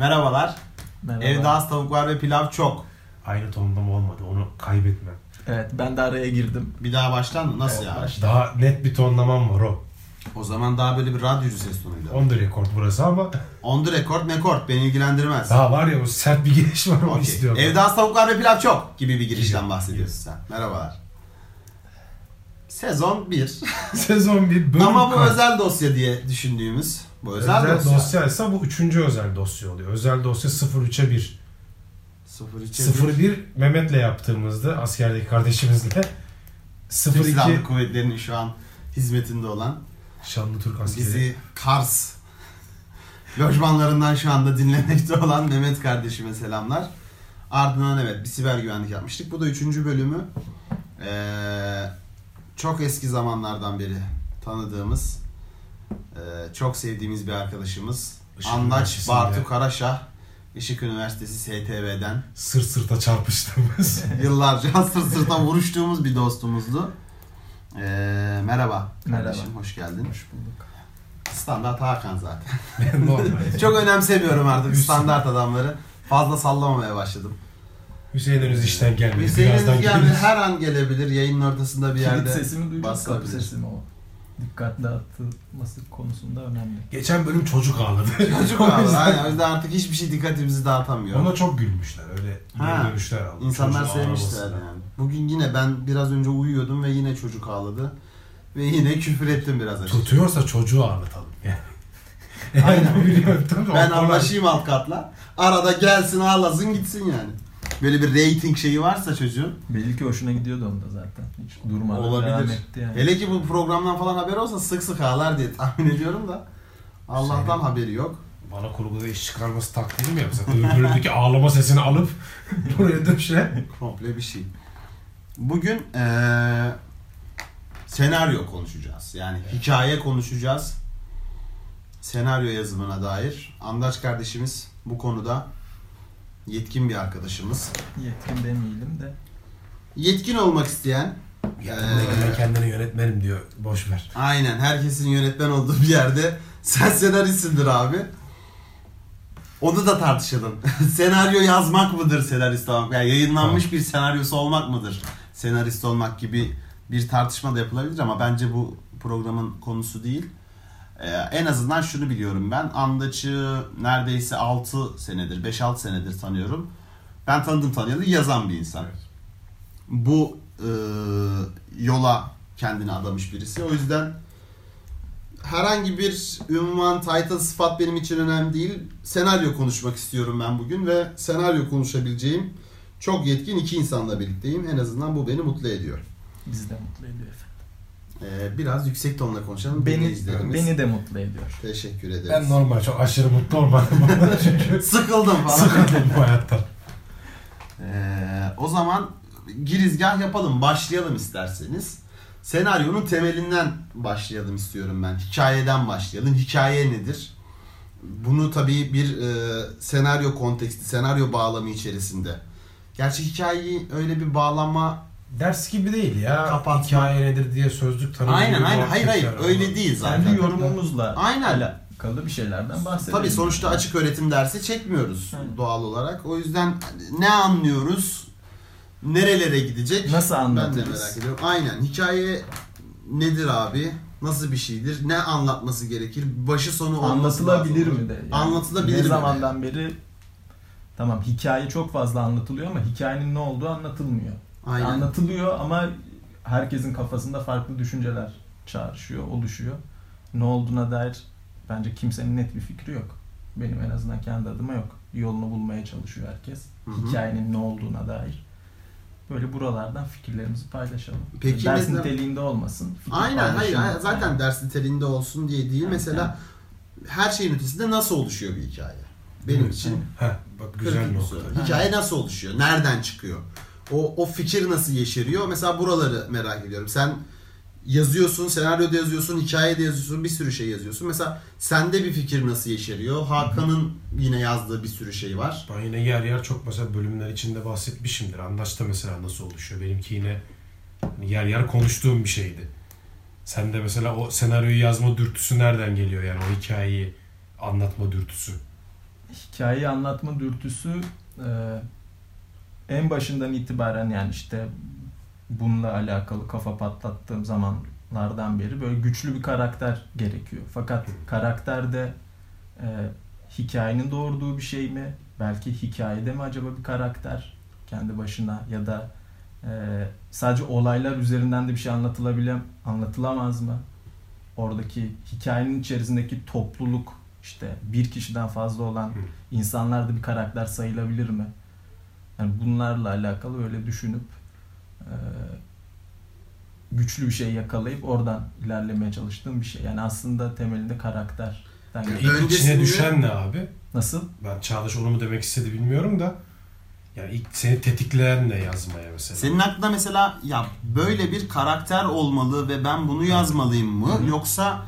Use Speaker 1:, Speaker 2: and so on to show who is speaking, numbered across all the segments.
Speaker 1: Merhabalar.
Speaker 2: Merhaba.
Speaker 1: Evde az tavuk var ve pilav çok.
Speaker 3: Aynı tonlama olmadı. Onu kaybetme.
Speaker 2: Evet ben de araya girdim.
Speaker 1: Bir daha baştan mı? Nasıl
Speaker 2: Evet,
Speaker 1: yani?
Speaker 2: baştan.
Speaker 3: Daha net bir tonlamam var o.
Speaker 1: O zaman daha böyle bir radyocu ses tonuydu.
Speaker 3: On the record burası ama
Speaker 1: On the record mekord beni ilgilendirmez.
Speaker 3: daha var ya o sert bir giriş var onu
Speaker 1: Okey.
Speaker 3: istiyorum.
Speaker 1: Evde az tavuk var ve pilav çok gibi bir girişten bahsediyorsun sen. Merhabalar. Sezon 1.
Speaker 3: Sezon bir bölüm
Speaker 1: Ama bu
Speaker 3: kaç?
Speaker 1: özel dosya diye düşündüğümüz. Bu özel,
Speaker 3: özel,
Speaker 1: dosya.
Speaker 3: dosyaysa bu üçüncü özel dosya oluyor. Özel dosya 03'e 1.
Speaker 1: 03'e
Speaker 3: 01 Mehmet'le yaptığımızda askerdeki kardeşimizle
Speaker 1: Türk
Speaker 3: 02
Speaker 1: Silahlı Kuvvetleri'nin şu an hizmetinde olan
Speaker 3: Şanlı Türk askeri.
Speaker 1: bizi Kars lojmanlarından şu anda dinlemekte olan Mehmet kardeşime selamlar. Ardından evet bir siber güvenlik yapmıştık. Bu da üçüncü bölümü. Ee, çok eski zamanlardan beri tanıdığımız, e, çok sevdiğimiz bir arkadaşımız.
Speaker 3: Işık
Speaker 1: Andaç Bartu Karaşah, Işık Üniversitesi STV'den
Speaker 3: Sırt sırta çarpıştığımız.
Speaker 1: yıllarca sırt sırta vuruştuğumuz bir dostumuzdu. Ee, merhaba kardeşim,
Speaker 2: Merhaba.
Speaker 1: hoş geldin.
Speaker 2: Hoş bulduk.
Speaker 1: Standart Hakan zaten. Çok önemsemiyorum artık standart adamları. Fazla sallamamaya başladım.
Speaker 3: Hüseyin henüz işten gelmedi.
Speaker 1: Hüseyin yani
Speaker 3: gelir.
Speaker 1: her an gelebilir yayının ortasında bir
Speaker 2: Kilit
Speaker 1: yerde.
Speaker 2: sesimi duydunuz kapı sesimi o. Dikkat dağıtılması konusunda önemli.
Speaker 3: Geçen bölüm çocuk ağladı.
Speaker 1: Çocuk
Speaker 3: yüzden-
Speaker 1: Aynen. O yüzden artık hiçbir şey dikkatimizi dağıtamıyor.
Speaker 3: Ona çok gülmüşler. Öyle
Speaker 1: Ha.
Speaker 3: geri dönüşler aldı.
Speaker 1: İnsanlar sevmişler
Speaker 3: ağlamasına.
Speaker 1: yani. Bugün yine ben biraz önce uyuyordum ve yine çocuk ağladı. Ve yine küfür ettim biraz açıkçası.
Speaker 3: Tutuyorsa çocuğu ağlatalım. Yani.
Speaker 1: Aynen. Ben anlaşayım alt katla. Arada gelsin ağlasın gitsin yani. Böyle bir rating şeyi varsa çocuğun.
Speaker 2: Belli ki hoşuna gidiyordu onda zaten. Hiç durmadan
Speaker 1: Olabilir.
Speaker 2: devam etti yani.
Speaker 1: Hele ki bu programdan falan haber olsa sık sık ağlar diye tahmin ediyorum da. Allah'tan
Speaker 3: Senin-
Speaker 1: haberi yok.
Speaker 3: Bana kurguda iş çıkarması taklidi mi yapsak? Öbür bölümdeki ağlama sesini alıp buraya döşe.
Speaker 1: Komple bir şey. Bugün eee, senaryo konuşacağız. Yani hikaye konuşacağız. Senaryo yazımına dair. Andaç kardeşimiz bu konuda yetkin bir arkadaşımız.
Speaker 2: Yetkin demeyelim de.
Speaker 1: Yetkin olmak isteyen,
Speaker 3: Yani
Speaker 1: Ee,
Speaker 3: kendini yönetmenim diyor. Boş ver.
Speaker 1: aynen herkesin yönetmen olduğu bir yerde sen senaristsindir abi. Onu da tartışalım. senaryo yazmak mıdır senarist olmak? Yani yayınlanmış bir senaryosu olmak mıdır? Senarist olmak gibi bir tartışma da yapılabilir ama bence bu programın konusu değil. Ee, en azından şunu biliyorum ben. Andaç'ı neredeyse 6 senedir, 5-6 senedir tanıyorum. Ben tanıdım tanıyalı yazan bir insan. Bu e, yola kendini adamış birisi. O yüzden herhangi bir ünvan, title, sıfat benim için önemli değil. Senaryo konuşmak istiyorum ben bugün ve senaryo konuşabileceğim çok yetkin iki insanla birlikteyim. En azından bu beni mutlu ediyor.
Speaker 2: Bizi de mutlu ediyor efendim.
Speaker 1: Ee, biraz yüksek tonla konuşalım.
Speaker 2: Beni, beni de mutlu ediyor.
Speaker 1: Teşekkür ederiz.
Speaker 3: Ben normal çok aşırı mutlu olmadım ama çünkü
Speaker 1: Sıkıldım falan.
Speaker 3: sıkıldım bu hayattan.
Speaker 1: Ee, o zaman girizgah yapalım. Başlayalım isterseniz. Senaryonun temelinden başlayalım istiyorum ben. Hikayeden başlayalım. Hikaye nedir? Bunu tabii bir e, senaryo konteksti, senaryo bağlamı içerisinde. Gerçi hikayeyi öyle bir bağlama...
Speaker 3: Ders gibi değil ya.
Speaker 1: Kapatma.
Speaker 3: Hikaye nedir diye sözlük tanımı.
Speaker 1: Aynen aynen. Hayır hayır.
Speaker 3: muhabbetler
Speaker 1: Öyle
Speaker 3: var.
Speaker 1: değil zaten.
Speaker 2: Kendi yorumumuzla
Speaker 1: Aynen.
Speaker 2: alakalı bir şeylerden bahsedelim.
Speaker 1: Tabii sonuçta açık öğretim dersi çekmiyoruz
Speaker 2: Aynen.
Speaker 1: doğal olarak. O yüzden ne anlıyoruz? Nerelere gidecek?
Speaker 2: Nasıl
Speaker 1: Ben de
Speaker 2: anlatırız?
Speaker 1: merak ediyorum. Aynen. Hikaye nedir abi? Nasıl bir şeydir? Ne anlatması gerekir? Başı sonu
Speaker 2: Anlatılabilir mi de? Yani
Speaker 1: Anlatılabilir
Speaker 2: ne
Speaker 1: mi
Speaker 2: zamandan beri tamam hikaye çok fazla anlatılıyor ama hikayenin ne olduğu anlatılmıyor.
Speaker 1: Aynen.
Speaker 2: Anlatılıyor ama herkesin kafasında farklı düşünceler çağrışıyor, oluşuyor. Ne olduğuna dair bence kimsenin net bir fikri yok. Benim en azından kendi adıma yok. Yolunu bulmaya çalışıyor herkes.
Speaker 1: Hı hı.
Speaker 2: Hikayenin ne olduğuna dair. Böyle buralardan fikirlerimizi paylaşalım.
Speaker 1: Peki
Speaker 2: Ders
Speaker 1: mesela-
Speaker 2: niteliğinde olmasın. fikir
Speaker 1: Aynen hayır, hayır. zaten
Speaker 2: Yani.
Speaker 1: ders niteliğinde olsun diye değil.
Speaker 2: Evet,
Speaker 1: Mesela her şeyin ötesinde nasıl oluşuyor bir hikaye? Benim
Speaker 3: Evet.
Speaker 1: için
Speaker 3: Heh, bak güzel nokta.
Speaker 1: Hikaye nasıl oluşuyor? Nereden çıkıyor? O, o fikir nasıl yeşeriyor? Mesela buraları merak ediyorum. Sen yazıyorsun, senaryoda yazıyorsun, hikayede yazıyorsun, bir sürü şey yazıyorsun. Mesela sende bir fikir nasıl yeşeriyor? Hakan'ın yine yazdığı bir sürü şey var.
Speaker 3: Ben yine yer yer çok mesela bölümler içinde bahsetmişimdir. Andaç'ta mesela nasıl oluşuyor. Benimki yine hani yer yer konuştuğum bir şeydi. Sen de mesela o senaryoyu yazma dürtüsü nereden geliyor yani o hikayeyi anlatma dürtüsü.
Speaker 2: hikayeyi anlatma dürtüsü e, en başından itibaren yani işte bununla alakalı kafa patlattığım zamanlardan beri böyle güçlü bir karakter gerekiyor. Fakat karakter de e, hikayenin doğurduğu bir şey mi? Belki hikayede mi acaba bir karakter kendi başına ya da e, sadece olaylar üzerinden de bir şey anlatılabilir, anlatılamaz mı? Oradaki hikayenin içerisindeki topluluk işte bir kişiden fazla olan insanlar da bir karakter sayılabilir mi? Yani bunlarla alakalı öyle düşünüp e, güçlü bir şey yakalayıp oradan ilerlemeye çalıştığım bir şey. Yani aslında temelinde geliyor.
Speaker 3: İlk içine düşen ne abi?
Speaker 2: Nasıl?
Speaker 3: Ben Çağdaş onu mu demek istedi bilmiyorum da. Yani ilk seni tetikleyen ne yazmaya mesela?
Speaker 1: Senin aklında mesela ya böyle bir karakter olmalı ve ben bunu yazmalıyım mı?
Speaker 2: Hı hı.
Speaker 1: Yoksa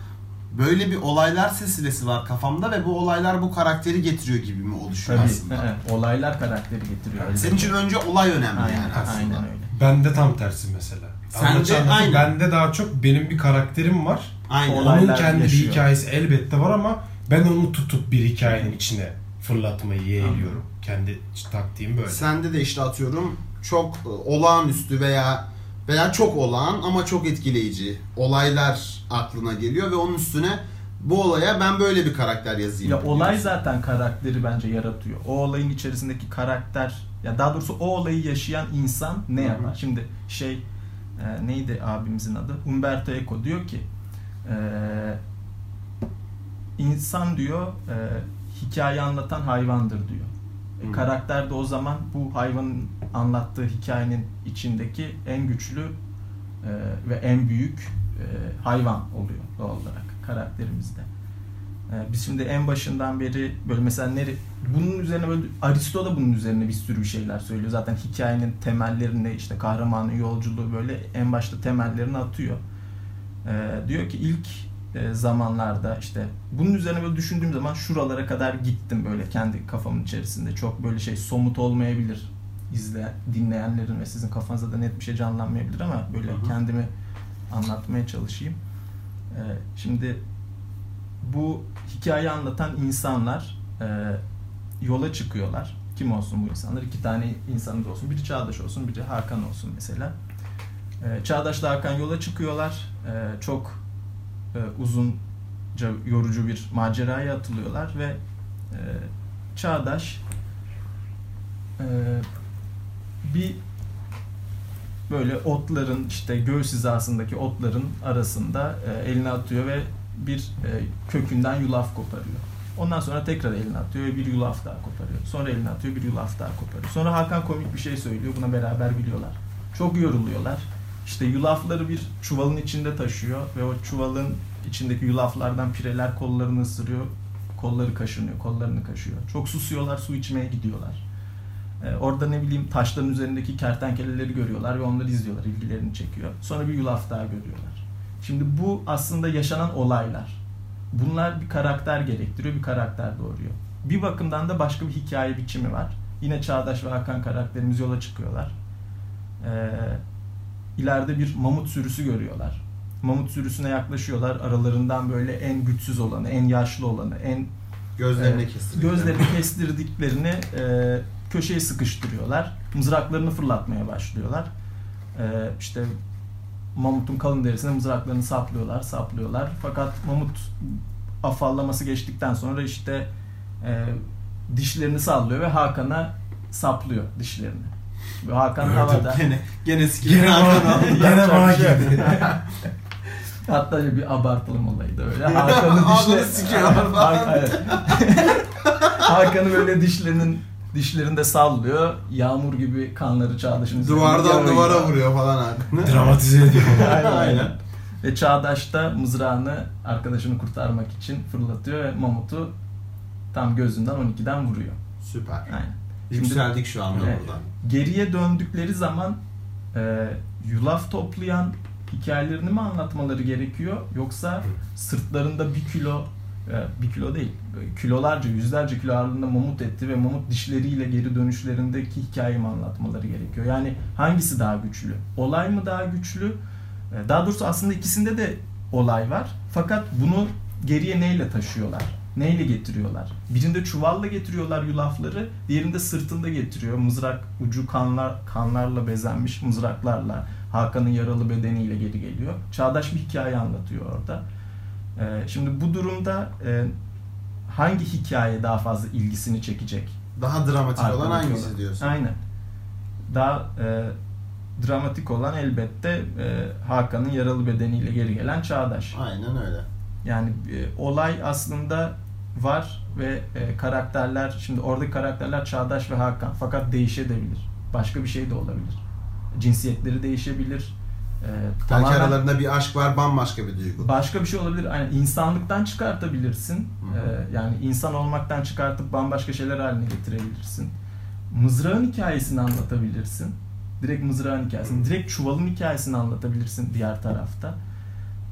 Speaker 1: böyle bir olaylar silsilesi var kafamda ve bu olaylar bu karakteri getiriyor gibi mi oluşuyor
Speaker 2: Tabii
Speaker 1: aslında?
Speaker 2: olaylar karakteri getiriyor. öyle.
Speaker 1: Senin için önce olay önemli
Speaker 2: aynen,
Speaker 1: yani aslında.
Speaker 2: aynen öyle.
Speaker 3: Bende tam tersi mesela.
Speaker 1: Sende
Speaker 3: Anlatacağım lafı,
Speaker 1: aynen.
Speaker 3: Bende daha çok benim bir karakterim var.
Speaker 1: Aynen.
Speaker 2: Olaylar
Speaker 3: Onun kendi
Speaker 2: yaşıyor.
Speaker 3: bir hikayesi elbette var ama ben onu tutup bir hikayenin içine fırlatmayı yeğliyorum. Kendi taktiğim böyle.
Speaker 1: Sende de işte atıyorum çok e, olağanüstü veya veya çok olağan ama çok etkileyici olaylar aklına geliyor ve onun üstüne bu olaya ben böyle bir karakter yazayım.
Speaker 2: Ya olay
Speaker 1: diyorsun.
Speaker 2: zaten karakteri bence yaratıyor. O olayın içerisindeki karakter ya daha doğrusu o olayı yaşayan insan ne yapar? Şimdi şey e, neydi abimizin adı? Umberto Eco diyor ki e, insan diyor e, hikaye anlatan hayvandır diyor. E, karakter de o zaman bu hayvanın anlattığı hikayenin içindeki en güçlü e, ve en büyük e, hayvan oluyor doğal olarak karakterimizde. E, biz şimdi en başından beri böyle mesela nere, bunun üzerine böyle Aristo da bunun üzerine bir sürü bir şeyler söylüyor. Zaten hikayenin temellerini işte kahramanın yolculuğu böyle en başta temellerini atıyor. E, diyor ki ilk e, zamanlarda işte bunun üzerine böyle düşündüğüm zaman şuralara kadar gittim böyle kendi kafamın içerisinde. Çok böyle şey somut olmayabilir izle dinleyenlerin ve sizin kafanızda da net bir şey canlanmayabilir ama böyle
Speaker 1: Hı hı.
Speaker 2: kendimi anlatmaya çalışayım. E, şimdi bu hikayeyi anlatan insanlar e, yola çıkıyorlar. Kim olsun bu insanlar? İki tane insanımız olsun. Biri Çağdaş olsun, biri Hakan olsun mesela. E, Çağdaş'la Hakan yola çıkıyorlar. E, çok e, uzunca yorucu bir maceraya atılıyorlar ve e, Çağdaş e, bir böyle otların işte göğüs hizasındaki otların arasında e, elini atıyor ve bir e, kökünden yulaf koparıyor. Ondan sonra tekrar elini atıyor ve bir yulaf daha koparıyor. Sonra elini atıyor bir yulaf daha koparıyor. Sonra Hakan komik bir şey söylüyor. Buna beraber gülüyorlar. Çok yoruluyorlar. İşte yulafları bir çuvalın içinde taşıyor ve o çuvalın içindeki yulaflardan pireler kollarını ısırıyor. Kolları kaşınıyor, kollarını kaşıyor. Çok susuyorlar, su içmeye gidiyorlar. Ee, orada ne bileyim taşların üzerindeki kertenkeleleri görüyorlar ve onları izliyorlar, ilgilerini çekiyor. Sonra bir yulaf daha görüyorlar. Şimdi bu aslında yaşanan olaylar. Bunlar bir karakter gerektiriyor, bir karakter doğuruyor. Bir bakımdan da başka bir hikaye biçimi var. Yine Çağdaş ve Hakan karakterimiz yola çıkıyorlar. Ee, ileride bir mamut sürüsü görüyorlar. Mamut sürüsüne yaklaşıyorlar. Aralarından böyle en güçsüz olanı, en yaşlı olanı, en
Speaker 1: Gözlerine
Speaker 2: e,
Speaker 1: kestirdik.
Speaker 2: gözlerini kestirdiklerini e, köşeye sıkıştırıyorlar. Mızraklarını fırlatmaya başlıyorlar. E, işte mamutun kalın derisine mızraklarını saplıyorlar, saplıyorlar. Fakat mamut afallaması geçtikten sonra işte e, dişlerini sallıyor ve Hakan'a saplıyor dişlerini. Ve Hakan havada.
Speaker 1: Gene, gene sikilin
Speaker 3: Gene
Speaker 1: Hakan
Speaker 3: bana,
Speaker 1: aldı.
Speaker 3: gene bana
Speaker 2: bir şey
Speaker 3: girdi.
Speaker 2: Hatta bir abartılım olaydı öyle. Hakan'ın
Speaker 1: Ağzını
Speaker 2: dişleri...
Speaker 1: sikiyorlar falan.
Speaker 2: Hakan- evet. Hakan'ı böyle dişlerinin dişlerinde sallıyor. Yağmur gibi kanları Çağdaş'ın
Speaker 1: Duvardan duvara vuruyor falan Hakan'ı.
Speaker 3: Dramatize ediyor.
Speaker 2: Aynen.
Speaker 1: Aynen.
Speaker 2: Ve Çağdaş da mızrağını arkadaşını kurtarmak için fırlatıyor ve Mamut'u tam gözünden 12'den vuruyor.
Speaker 1: Süper.
Speaker 2: Aynen. Şimdi-
Speaker 1: Yükseldik şu anda
Speaker 2: Evet.
Speaker 1: buradan.
Speaker 2: Geriye döndükleri zaman e, yulaf toplayan hikayelerini mi anlatmaları gerekiyor yoksa sırtlarında bir kilo e, bir kilo değil kilolarca yüzlerce kilo ağırlığında mamut etti ve mamut dişleriyle geri dönüşlerindeki hikayeyi mi anlatmaları gerekiyor? Yani hangisi daha güçlü? Olay mı daha güçlü? E, Daha doğrusu aslında ikisinde de olay var. Fakat bunu geriye neyle taşıyorlar? Neyle getiriyorlar? Birinde çuvalla getiriyorlar yulafları, diğerinde sırtında getiriyor. Mızrak ucu kanlar kanlarla bezenmiş mızraklarla Hakan'ın yaralı bedeniyle geri geliyor. Çağdaş bir hikaye anlatıyor orada. Ee, şimdi bu durumda e, hangi hikaye daha fazla ilgisini çekecek?
Speaker 1: Daha dramatik olan
Speaker 2: Arkadaki
Speaker 1: hangisi
Speaker 2: olan.
Speaker 1: diyorsun?
Speaker 2: Aynen. Daha e, dramatik olan elbette e, Hakan'ın yaralı bedeniyle geri gelen Çağdaş.
Speaker 1: Aynen öyle.
Speaker 2: Yani e, olay aslında var ve e, karakterler şimdi oradaki karakterler Çağdaş ve Hakan fakat değişebilir. Başka bir şey de olabilir. Cinsiyetleri değişebilir. E,
Speaker 1: Belki
Speaker 2: tamamen
Speaker 1: aralarında bir aşk var bambaşka bir duygu.
Speaker 2: başka bir şey olabilir. Yani insanlıktan çıkartabilirsin.
Speaker 1: Hı hı.
Speaker 2: E, yani insan olmaktan çıkartıp bambaşka şeyler haline getirebilirsin. Mızrağın hikayesini anlatabilirsin. Direkt mızrağın hikayesini, direkt çuvalın hikayesini anlatabilirsin diğer tarafta.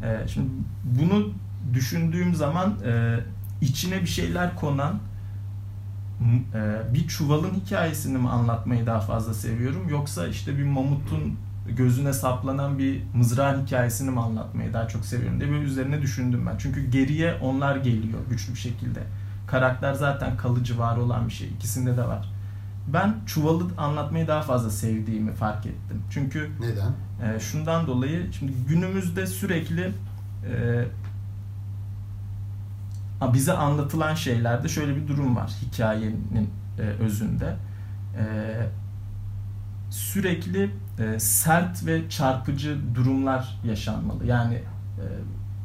Speaker 2: E, şimdi bunu düşündüğüm zaman e, içine bir şeyler konan e, bir çuvalın hikayesini mi anlatmayı daha fazla seviyorum yoksa işte bir mamutun gözüne saplanan bir mızrağın hikayesini mi anlatmayı daha çok seviyorum diye böyle üzerine düşündüm ben. Çünkü geriye onlar geliyor güçlü bir şekilde. Karakter zaten kalıcı var olan bir şey. İkisinde de var. Ben çuvalı anlatmayı daha fazla sevdiğimi fark ettim. Çünkü
Speaker 1: Neden?
Speaker 2: e, şundan dolayı şimdi günümüzde sürekli e, a- bize anlatılan şeylerde şöyle bir durum var hikayenin e, özünde. E, sürekli e, sert ve çarpıcı durumlar yaşanmalı. Yani e,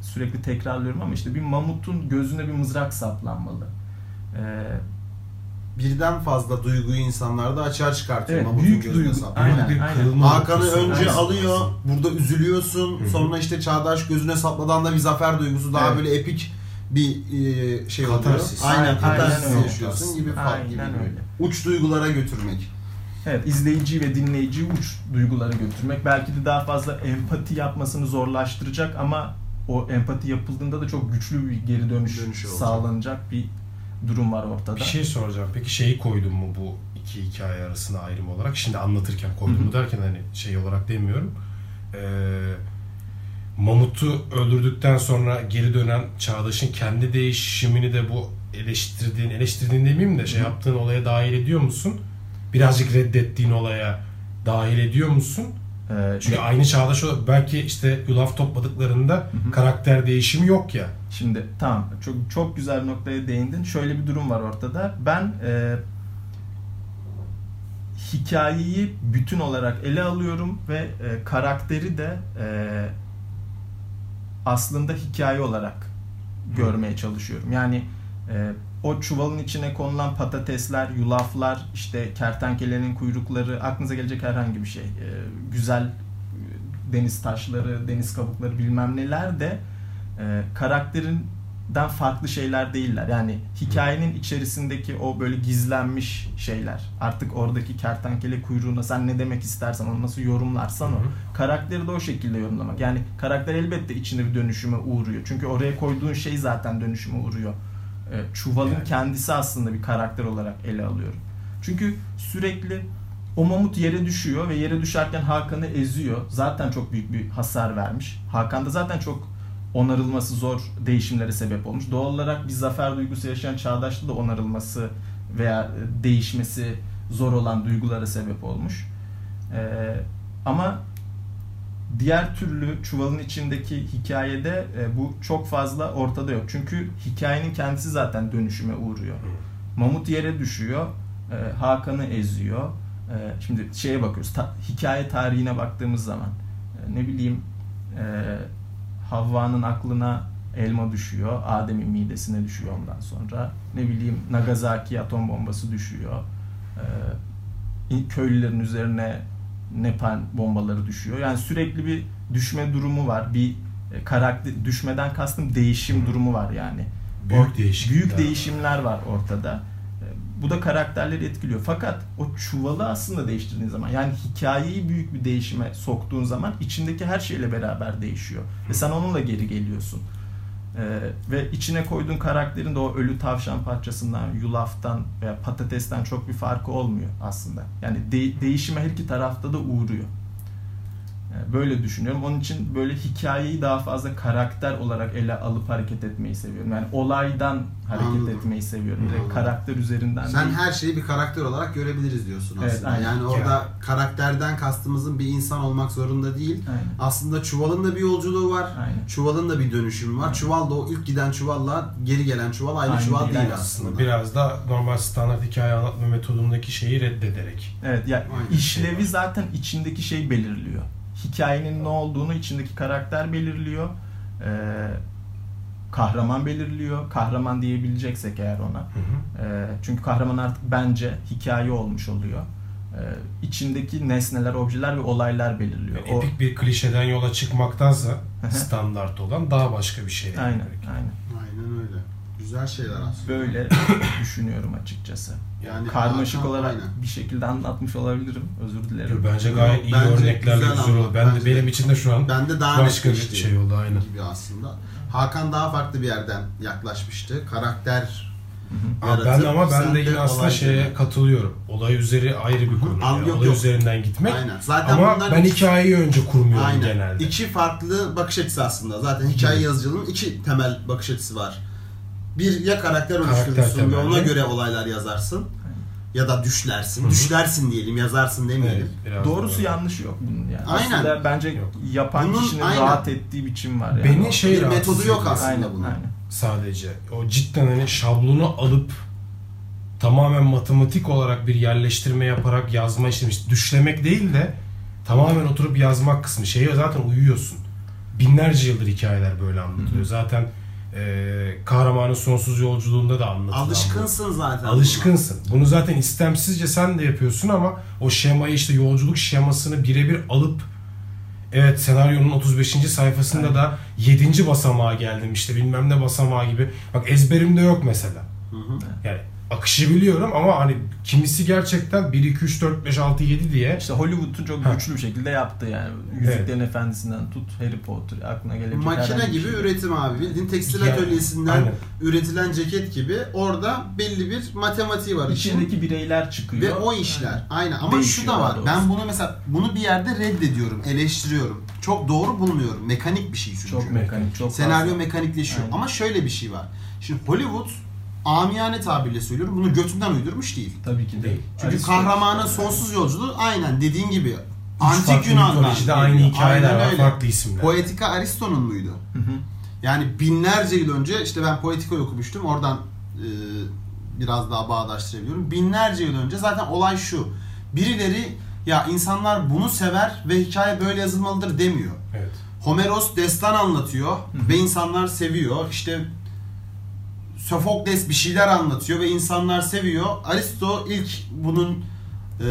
Speaker 2: sürekli tekrarlıyorum ama işte bir mamutun gözüne bir mızrak saplanmalı. E,
Speaker 1: Birden fazla duyguyu insanlarda açığa çıkartıyor.
Speaker 2: Evet,
Speaker 1: Mamut'un
Speaker 2: büyük
Speaker 1: gözüne
Speaker 2: duygu.
Speaker 1: saplıyor.
Speaker 2: Aynen,
Speaker 3: bir
Speaker 2: aynen.
Speaker 3: kırılma
Speaker 1: Hakan'ı önce
Speaker 2: Aynen.
Speaker 1: alıyor, burada üzülüyorsun.
Speaker 3: Hı hı.
Speaker 1: Sonra işte Çağdaş gözüne sapladan da bir zafer duygusu daha
Speaker 2: Evet.
Speaker 1: böyle epik bir şey oluyor.
Speaker 3: Katarsis.
Speaker 1: Aynen, katarsis yaşıyorsun gibi fark gibi.
Speaker 2: Öyle.
Speaker 1: Uç duygulara götürmek.
Speaker 2: Evet, izleyiciyi ve dinleyiciyi uç duygulara götürmek belki de daha fazla empati yapmasını zorlaştıracak ama o empati yapıldığında da çok güçlü bir geri dönüş
Speaker 1: Dönüş
Speaker 2: sağlanacak bir durum var ortada.
Speaker 3: Bir şey soracağım. Peki şeyi koydun mu bu iki hikaye arasına ayrım olarak? Şimdi anlatırken koydun mu derken hani şey olarak demiyorum. Ee, Mamut'u öldürdükten sonra geri dönen Çağdaş'ın kendi değişimini de bu eleştirdiğin, eleştirdiğin demeyeyim de şey yaptığın olaya dahil ediyor musun? Birazcık reddettiğin olaya dahil ediyor musun?
Speaker 2: Ee,
Speaker 3: Çünkü aynı Çağdaş o belki işte yulaf topladıklarında
Speaker 2: hı.
Speaker 3: karakter değişimi yok ya.
Speaker 2: Şimdi tamam çok çok güzel bir noktaya değindin. Şöyle bir durum var ortada. Ben e, hikayeyi bütün olarak ele alıyorum ve e, karakteri de e, aslında hikaye olarak görmeye çalışıyorum. Yani e, o çuvalın içine konulan patatesler, yulaflar, işte kertenkelenin kuyrukları, aklınıza gelecek herhangi bir şey. E, güzel deniz taşları, deniz kabukları bilmem neler de e, karakterinden farklı şeyler değiller. Yani hikayenin içerisindeki o böyle gizlenmiş şeyler. Artık oradaki kertenkele kuyruğuna sen ne demek istersen, onu nasıl yorumlarsan o. Karakteri de o şekilde yorumlamak. Yani karakter elbette içinde bir dönüşüme uğruyor. Çünkü oraya koyduğun şey zaten dönüşüme uğruyor. E, çuvalın
Speaker 3: Yani.
Speaker 2: kendisi aslında bir karakter olarak ele alıyorum. Çünkü sürekli o mamut yere düşüyor ve yere düşerken Hakan'ı eziyor. Zaten çok büyük bir hasar vermiş. Hakan da zaten çok onarılması zor değişimlere sebep olmuş. Doğal olarak bir zafer duygusu yaşayan Çağdaş'ta da onarılması veya e, değişmesi zor olan duygulara sebep olmuş. Ee, ama diğer türlü çuvalın içindeki hikayede e, bu çok fazla ortada yok. Çünkü hikayenin kendisi zaten dönüşüme uğruyor. Mamut yere düşüyor, e, Hakan'ı eziyor. E, şimdi şeye bakıyoruz, ta- hikaye tarihine baktığımız zaman e, ne bileyim e, Havva'nın aklına elma düşüyor, Adem'in midesine düşüyor ondan sonra. Ne bileyim Nagasaki atom bombası düşüyor. E, köylülerin üzerine Nepal bombaları düşüyor. Yani sürekli bir düşme durumu var. Bir e, karakter düşmeden kastım değişim durumu var yani.
Speaker 3: Büyük değişiklikler
Speaker 2: Büyük değişimler var ortada. E, Bu da karakterleri etkiliyor. Fakat o çuvalı aslında değiştirdiğin zaman yani hikayeyi büyük bir değişime soktuğun zaman içindeki her şeyle beraber değişiyor. Ve sen onunla geri geliyorsun. Ee, ve içine koyduğun karakterin de o ölü tavşan parçasından, yulaftan veya patatesten çok bir farkı olmuyor aslında. Yani de- değişime her iki tarafta da uğruyor. E, Böyle düşünüyorum. Onun için böyle hikayeyi daha fazla karakter olarak ele alıp hareket etmeyi seviyorum. Yani olaydan hareket
Speaker 1: Anladım.
Speaker 2: etmeyi seviyorum. Direkt
Speaker 1: Anladım.
Speaker 2: karakter üzerinden
Speaker 1: Sen
Speaker 2: değil.
Speaker 1: her şeyi bir karakter olarak görebiliriz diyorsun
Speaker 2: Evet,
Speaker 1: aslında.
Speaker 2: aynen.
Speaker 1: Yani orada karakterden kastımızın bir insan olmak zorunda değil.
Speaker 2: Aynen.
Speaker 1: Aslında çuvalın da bir yolculuğu var.
Speaker 2: Aynen.
Speaker 1: Çuvalın da bir dönüşümü var.
Speaker 2: Aynen.
Speaker 1: Çuval da o ilk giden çuvalla geri gelen çuval aynı,
Speaker 2: Aynı
Speaker 1: çuval
Speaker 2: değil,
Speaker 1: değil,
Speaker 2: aynen.
Speaker 1: aslında.
Speaker 3: Aslında biraz da normal standart hikaye anlatma metodundaki şeyi reddederek.
Speaker 2: Evet ya
Speaker 1: Aynen.
Speaker 2: işlevi zaten içindeki şey belirliyor. Hikayenin ne olduğunu içindeki karakter belirliyor. Ee, kahraman belirliyor. Kahraman diyebileceksek eğer ona.
Speaker 3: Hı hı.
Speaker 2: Ee, çünkü kahraman artık bence hikaye olmuş oluyor. Ee, içindeki nesneler, objeler ve olaylar belirliyor.
Speaker 3: Yani
Speaker 2: O-
Speaker 3: epik bir klişeden yola çıkmaktansa standart olan daha başka bir şey.
Speaker 2: Aynen,
Speaker 3: yani.
Speaker 2: aynen.
Speaker 1: Aynen öyle. Güzel şeyler aslında.
Speaker 2: Böyle düşünüyorum açıkçası.
Speaker 1: Yani
Speaker 2: Karmaşık
Speaker 1: Hakan-
Speaker 2: olarak
Speaker 1: aynen.
Speaker 2: bir şekilde anlatmış olabilirim. Özür dilerim.
Speaker 3: Bence gayet iyi
Speaker 1: Bence
Speaker 3: örneklerle
Speaker 1: güzel
Speaker 3: güzel
Speaker 1: ama
Speaker 3: oldu. Ben de
Speaker 1: bence de.
Speaker 3: benim için de şu an
Speaker 1: Ben de daha
Speaker 3: başka bir şey oldu aynen.
Speaker 1: gibi aslında. Hakan daha farklı bir yerden yaklaşmıştı. Karakter
Speaker 2: Hı hı.
Speaker 3: Ben ama ben de yine aslında şeye
Speaker 1: üzerine.
Speaker 3: katılıyorum. Olay üzeri ayrı bir konu. Yani
Speaker 1: yok,
Speaker 3: olay
Speaker 1: yok.
Speaker 3: üzerinden gitmek.
Speaker 1: Aynen. Zaten
Speaker 3: Ama
Speaker 1: bunlar
Speaker 3: ben
Speaker 1: iki-
Speaker 3: hikayeyi önce kurmuyorum
Speaker 1: Aynen.
Speaker 3: genelde.
Speaker 1: İki farklı bakış açısı aslında. Zaten hikaye yazıcılığının iki temel bakış açısı var. Bir ya karakter oluşturursun ve ona göre olaylar yazarsın. Ya da düşlersin.
Speaker 3: Hı hı.
Speaker 1: Düşlersin diyelim, yazarsın demeyelim.
Speaker 3: Evet,
Speaker 2: Doğrusu
Speaker 3: da-
Speaker 2: yanlış yok bunun yani.
Speaker 1: Aynen.
Speaker 2: Aslında bence
Speaker 3: Yok.
Speaker 2: yapan
Speaker 1: Bunun-
Speaker 2: kişinin
Speaker 1: aynen.
Speaker 2: rahat ettiği biçim var yani.
Speaker 3: Beni şey
Speaker 1: Bir metodu yok aslında
Speaker 2: aynen,
Speaker 1: bunun.
Speaker 2: aynen.
Speaker 3: sadece. O cidden hani şablonu alıp tamamen matematik olarak bir yerleştirme yaparak yazma işlemi. işte düşlemek değil de tamamen oturup yazmak kısmı. Şeye zaten uyuyorsun. Binlerce yıldır hikayeler böyle anlatılıyor. Zaten e, kahramanın sonsuz yolculuğunda da anlatılan bu.
Speaker 1: Alışkınsın zaten.
Speaker 3: Alışkınsın. Bunu zaten istemsizce sen de yapıyorsun ama o şemayı işte yolculuk şemasını birebir alıp evet senaryonun 35. sayfasında da 7. basamağa geldim işte bilmem ne basamağı gibi. Bak ezberimde yok mesela.
Speaker 1: Hı hı.
Speaker 3: Yani akışı biliyorum ama hani kimisi gerçekten 1 2 3 4 5 6 7 diye
Speaker 2: İşte Hollywood'un çok
Speaker 3: Ha.
Speaker 2: güçlü bir şekilde yaptı yani. Yüzüklerin Efendisi'nden tut Harry Potter aklına gelebilecek
Speaker 1: Makine gibi
Speaker 2: şey.
Speaker 1: üretim abi. Bildiğin tekstil
Speaker 3: Yani,
Speaker 1: atölyesinden
Speaker 3: aynen.
Speaker 1: üretilen ceket gibi orada belli bir matematiği var.
Speaker 2: İçindeki bireyler çıkıyor.
Speaker 1: Ve o işler. Aynen. Ama şu da var.
Speaker 2: doğrusu.
Speaker 1: Ben bunu mesela bunu bir yerde reddediyorum, eleştiriyorum. Çok doğru bulmuyorum. Mekanik bir şey çünkü.
Speaker 2: Çok mekanik, çok
Speaker 1: Senaryo
Speaker 2: fazla.
Speaker 1: mekanikleşiyor.
Speaker 2: Aynen.
Speaker 1: Ama şöyle bir şey var. Şimdi Hollywood amiyane tabirle söylüyorum. Bunu götünden uydurmuş değil.
Speaker 2: Tabii ki değil.
Speaker 1: Çünkü
Speaker 2: Aristo
Speaker 1: kahramanın
Speaker 2: işte.
Speaker 1: sonsuz yolculuğu aynen dediğin gibi
Speaker 3: Üç
Speaker 1: antik Yunan'dan.
Speaker 3: aynı hikayeler
Speaker 1: Aynen
Speaker 3: var
Speaker 1: öyle.
Speaker 3: farklı isimler.
Speaker 1: Poetika Aristo'nun muydu?
Speaker 2: Hı hı.
Speaker 1: Yani binlerce yıl önce işte ben Poetika'yı okumuştum. Oradan e, biraz daha bağdaştırabiliyorum. Binlerce yıl önce zaten olay şu. Birileri ya insanlar bunu sever ve hikaye böyle yazılmalıdır demiyor.
Speaker 3: Evet.
Speaker 1: Homeros destan anlatıyor
Speaker 2: hı.
Speaker 1: ve insanlar seviyor. İşte Sofokles bir şeyler anlatıyor ve insanlar seviyor. Aristo ilk bunun e,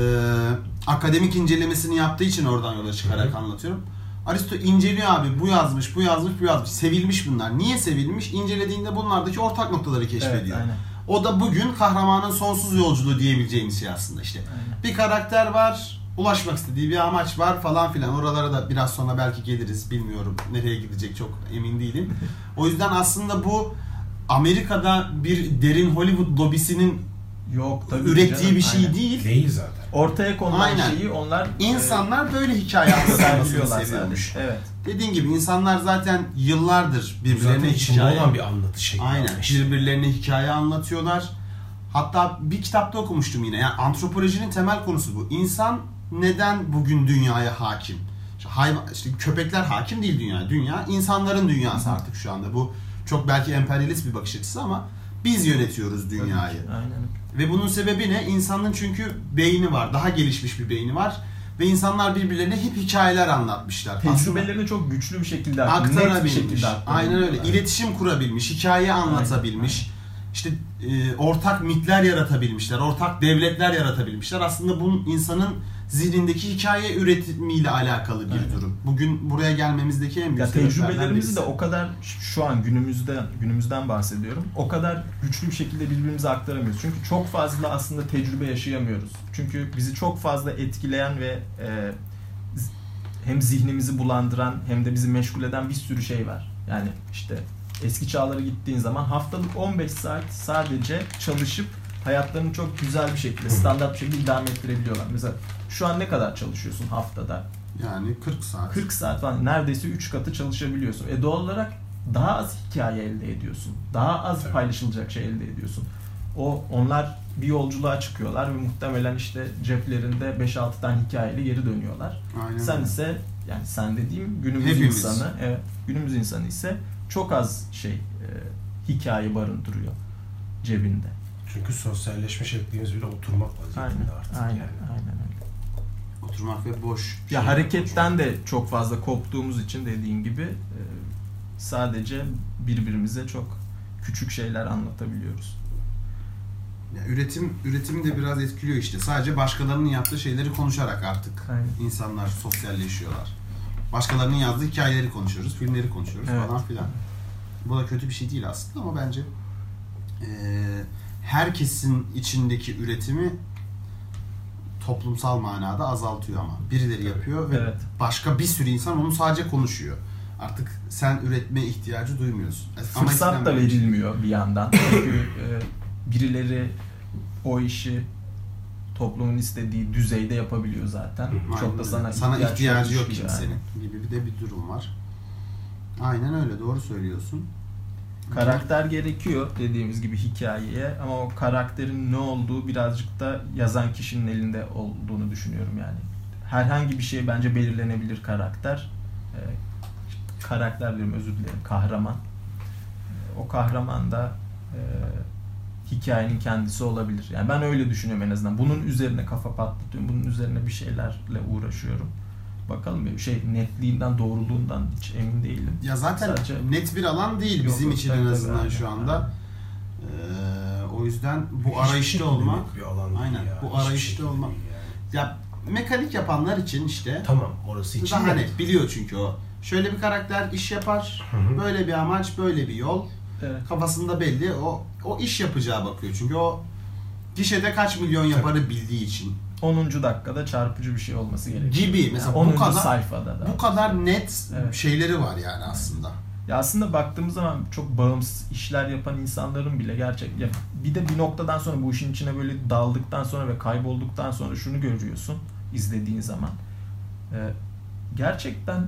Speaker 1: akademik incelemesini yaptığı için oradan yola çıkarak
Speaker 3: Hı hı.
Speaker 1: anlatıyorum. Aristo inceliyor abi bu yazmış, bu yazmış, bu yazmış. Sevilmiş bunlar. Niye sevilmiş? İncelediğinde bunlardaki ortak noktaları
Speaker 2: Evet,
Speaker 1: keşfediyor.
Speaker 2: aynen.
Speaker 1: o da bugün kahramanın sonsuz yolculuğu diyebileceğimiz şey aslında işte.
Speaker 2: Aynen.
Speaker 1: Bir karakter var, ulaşmak istediği bir amaç var falan filan. Oralara da biraz sonra belki geliriz. Bilmiyorum nereye gidecek çok emin değilim. O yüzden aslında bu Amerika'da bir derin Hollywood lobisinin
Speaker 2: Yok tabii
Speaker 1: ürettiği
Speaker 2: canım,
Speaker 1: bir şey
Speaker 2: aynen.
Speaker 1: değil.
Speaker 3: Değil zaten.
Speaker 2: Ortaya konulan
Speaker 1: Aynen.
Speaker 2: şeyi onlar
Speaker 1: İnsanlar böyle hikaye
Speaker 2: sergiliyorlar
Speaker 1: seviyormuş.
Speaker 2: Evet.
Speaker 1: Dediğim gibi insanlar zaten yıllardır birbirlerine
Speaker 3: içinde
Speaker 1: hikaye
Speaker 3: olan bir anlatı şekli.
Speaker 1: Aynen.
Speaker 3: işte.
Speaker 1: Birbirlerine hikaye anlatıyorlar. Hatta bir kitapta okumuştum yine. Yani antropolojinin temel konusu bu. İnsan neden bugün dünyaya hakim? İşte hayvan, işte köpekler hakim değil dünya. Dünya insanların dünyası artık şu anda. Bu çok belki emperyalist bir bakış açısı ama biz yönetiyoruz dünyayı.
Speaker 2: Aynen.
Speaker 1: Ve bunun sebebi ne? İnsanın çünkü beyni var. Daha gelişmiş bir beyni var. Ve insanlar birbirlerine hep hikayeler anlatmışlar. Aslında-
Speaker 2: Tecrübelerini çok güçlü bir şekilde net bir
Speaker 1: aktarabilmiş.
Speaker 2: şekilde
Speaker 1: Aynen öyle. İletişim kurabilmiş, hikaye anlatabilmiş. İşte e, ortak mitler yaratabilmişler, ortak devletler yaratabilmişler. Aslında bunun insanın zihnindeki hikaye üretimiyle alakalı bir
Speaker 2: Aynen.
Speaker 1: durum. Bugün buraya gelmemizdeki en büyük
Speaker 2: Ya tecrübelerimizi de o kadar şu an günümüzde günümüzden bahsediyorum. O kadar güçlü bir şekilde birbirimize aktaramıyoruz. Çünkü çok fazla aslında tecrübe yaşayamıyoruz. Çünkü bizi çok fazla etkileyen ve e, hem zihnimizi bulandıran hem de bizi meşgul eden bir sürü şey var. Yani işte eski çağlara gittiğin zaman haftalık 15 saat sadece çalışıp hayatlarını çok güzel bir şekilde, standart bir şekilde idame ettirebiliyorlar. Mesela şu an ne kadar çalışıyorsun haftada?
Speaker 1: Yani 40 saat.
Speaker 2: 40 saat falan neredeyse 3 katı çalışabiliyorsun. E doğal olarak daha az hikaye elde ediyorsun. Daha az
Speaker 3: Tabii.
Speaker 2: paylaşılacak şey elde ediyorsun. O onlar bir yolculuğa çıkıyorlar ve muhtemelen işte ceplerinde 5-6 tane hikayeli geri dönüyorlar.
Speaker 1: Aynen.
Speaker 2: Sen ise yani sen dediğim günümüz
Speaker 1: Hepimiz.
Speaker 2: insanı, evet, günümüz insanı ise çok az şey e, hikaye barındırıyor cebinde.
Speaker 3: Çünkü sosyalleşme şeklimiz bile oturmak
Speaker 2: Aynen,
Speaker 3: vaziyetinde artık.
Speaker 2: aynen,
Speaker 3: yani.
Speaker 2: aynen öyle.
Speaker 1: Oturmak ve boş.
Speaker 2: Ya
Speaker 1: şey
Speaker 2: hareketten de çok fazla koptuğumuz için dediğin gibi e, sadece birbirimize çok küçük şeyler anlatabiliyoruz.
Speaker 1: Ya üretim üretim de biraz etkiliyor işte. Sadece başkalarının yaptığı şeyleri konuşarak artık
Speaker 2: Aynen.
Speaker 1: insanlar sosyalleşiyorlar. Başkalarının yazdığı hikayeleri konuşuyoruz, filmleri konuşuyoruz
Speaker 2: Evet.
Speaker 1: falan filan. Bu da kötü bir şey değil aslında ama bence eee, herkesin içindeki üretimi toplumsal manada azaltıyor ama. Birileri
Speaker 3: Tabii.
Speaker 1: yapıyor ve
Speaker 2: Evet.
Speaker 1: başka bir sürü insan onu sadece konuşuyor. Artık sen üretme ihtiyacı duymuyorsun. Ama
Speaker 2: Fırsat da
Speaker 1: şey-
Speaker 2: verilmiyor bir yandan. Çünkü e, birileri o işi toplumun istediği düzeyde yapabiliyor zaten.
Speaker 1: Aynen
Speaker 2: Çok da sana,
Speaker 1: sana
Speaker 2: ihtiyaç
Speaker 1: ihtiyacı yok kimsenin
Speaker 2: yani.
Speaker 1: gibi bir de bir durum var. Aynen öyle doğru söylüyorsun.
Speaker 2: Karakter gerekiyor dediğimiz gibi hikayeye ama o karakterin ne olduğu birazcık da yazan kişinin elinde olduğunu düşünüyorum yani. Herhangi bir şey bence belirlenebilir karakter. Ee, karakter diyorum özür dilerim kahraman. Ee, o kahraman da e, hikayenin kendisi olabilir. Yani ben öyle düşünüyorum en azından. Bunun üzerine kafa patlatıyorum. Bunun üzerine bir şeylerle uğraşıyorum. Bakalım bir şey netliğinden, doğruluğundan hiç emin değilim.
Speaker 1: Ya zaten
Speaker 2: Sadece-
Speaker 1: net bir alan değil
Speaker 2: Yok,
Speaker 1: bizim
Speaker 2: yok,
Speaker 1: için
Speaker 2: tabii,
Speaker 1: en
Speaker 2: tabii,
Speaker 1: azından
Speaker 2: aynen,
Speaker 1: şu anda. Ee, o yüzden bu
Speaker 3: Hiçbir
Speaker 1: arayışta
Speaker 3: şekilde
Speaker 1: olmak
Speaker 3: bir alan değil
Speaker 1: Aynen,
Speaker 3: ya.
Speaker 1: bu
Speaker 3: Hiçbir
Speaker 1: arayışta
Speaker 3: şekilde
Speaker 1: olmak.
Speaker 3: yani.
Speaker 1: ya mekanik yapanlar için işte
Speaker 3: Tamam orası için
Speaker 1: daha net biliyor çünkü o. Şöyle bir karakter iş yapar,
Speaker 3: Hı hı.
Speaker 1: böyle bir amaç, böyle bir yol.
Speaker 2: Evet.
Speaker 1: Kafasında belli. O o iş yapacağı bakıyor. Çünkü o gişede kaç milyon yaparı bildiği için.
Speaker 2: 10. dakikada çarpıcı bir şey olması gerekiyor.
Speaker 1: Gibi. Mesela
Speaker 2: Yani 10.
Speaker 1: bu kadar-
Speaker 2: sayfada da.
Speaker 1: Bu kadar net
Speaker 2: Evet.
Speaker 1: şeyleri var yani aslında.
Speaker 2: Ya aslında baktığımız zaman çok bağımsız işler yapan insanların bile gerçek ya bir de bir noktadan sonra bu işin içine böyle daldıktan sonra ve kaybolduktan sonra şunu görüyorsun izlediğin zaman. Ee, gerçekten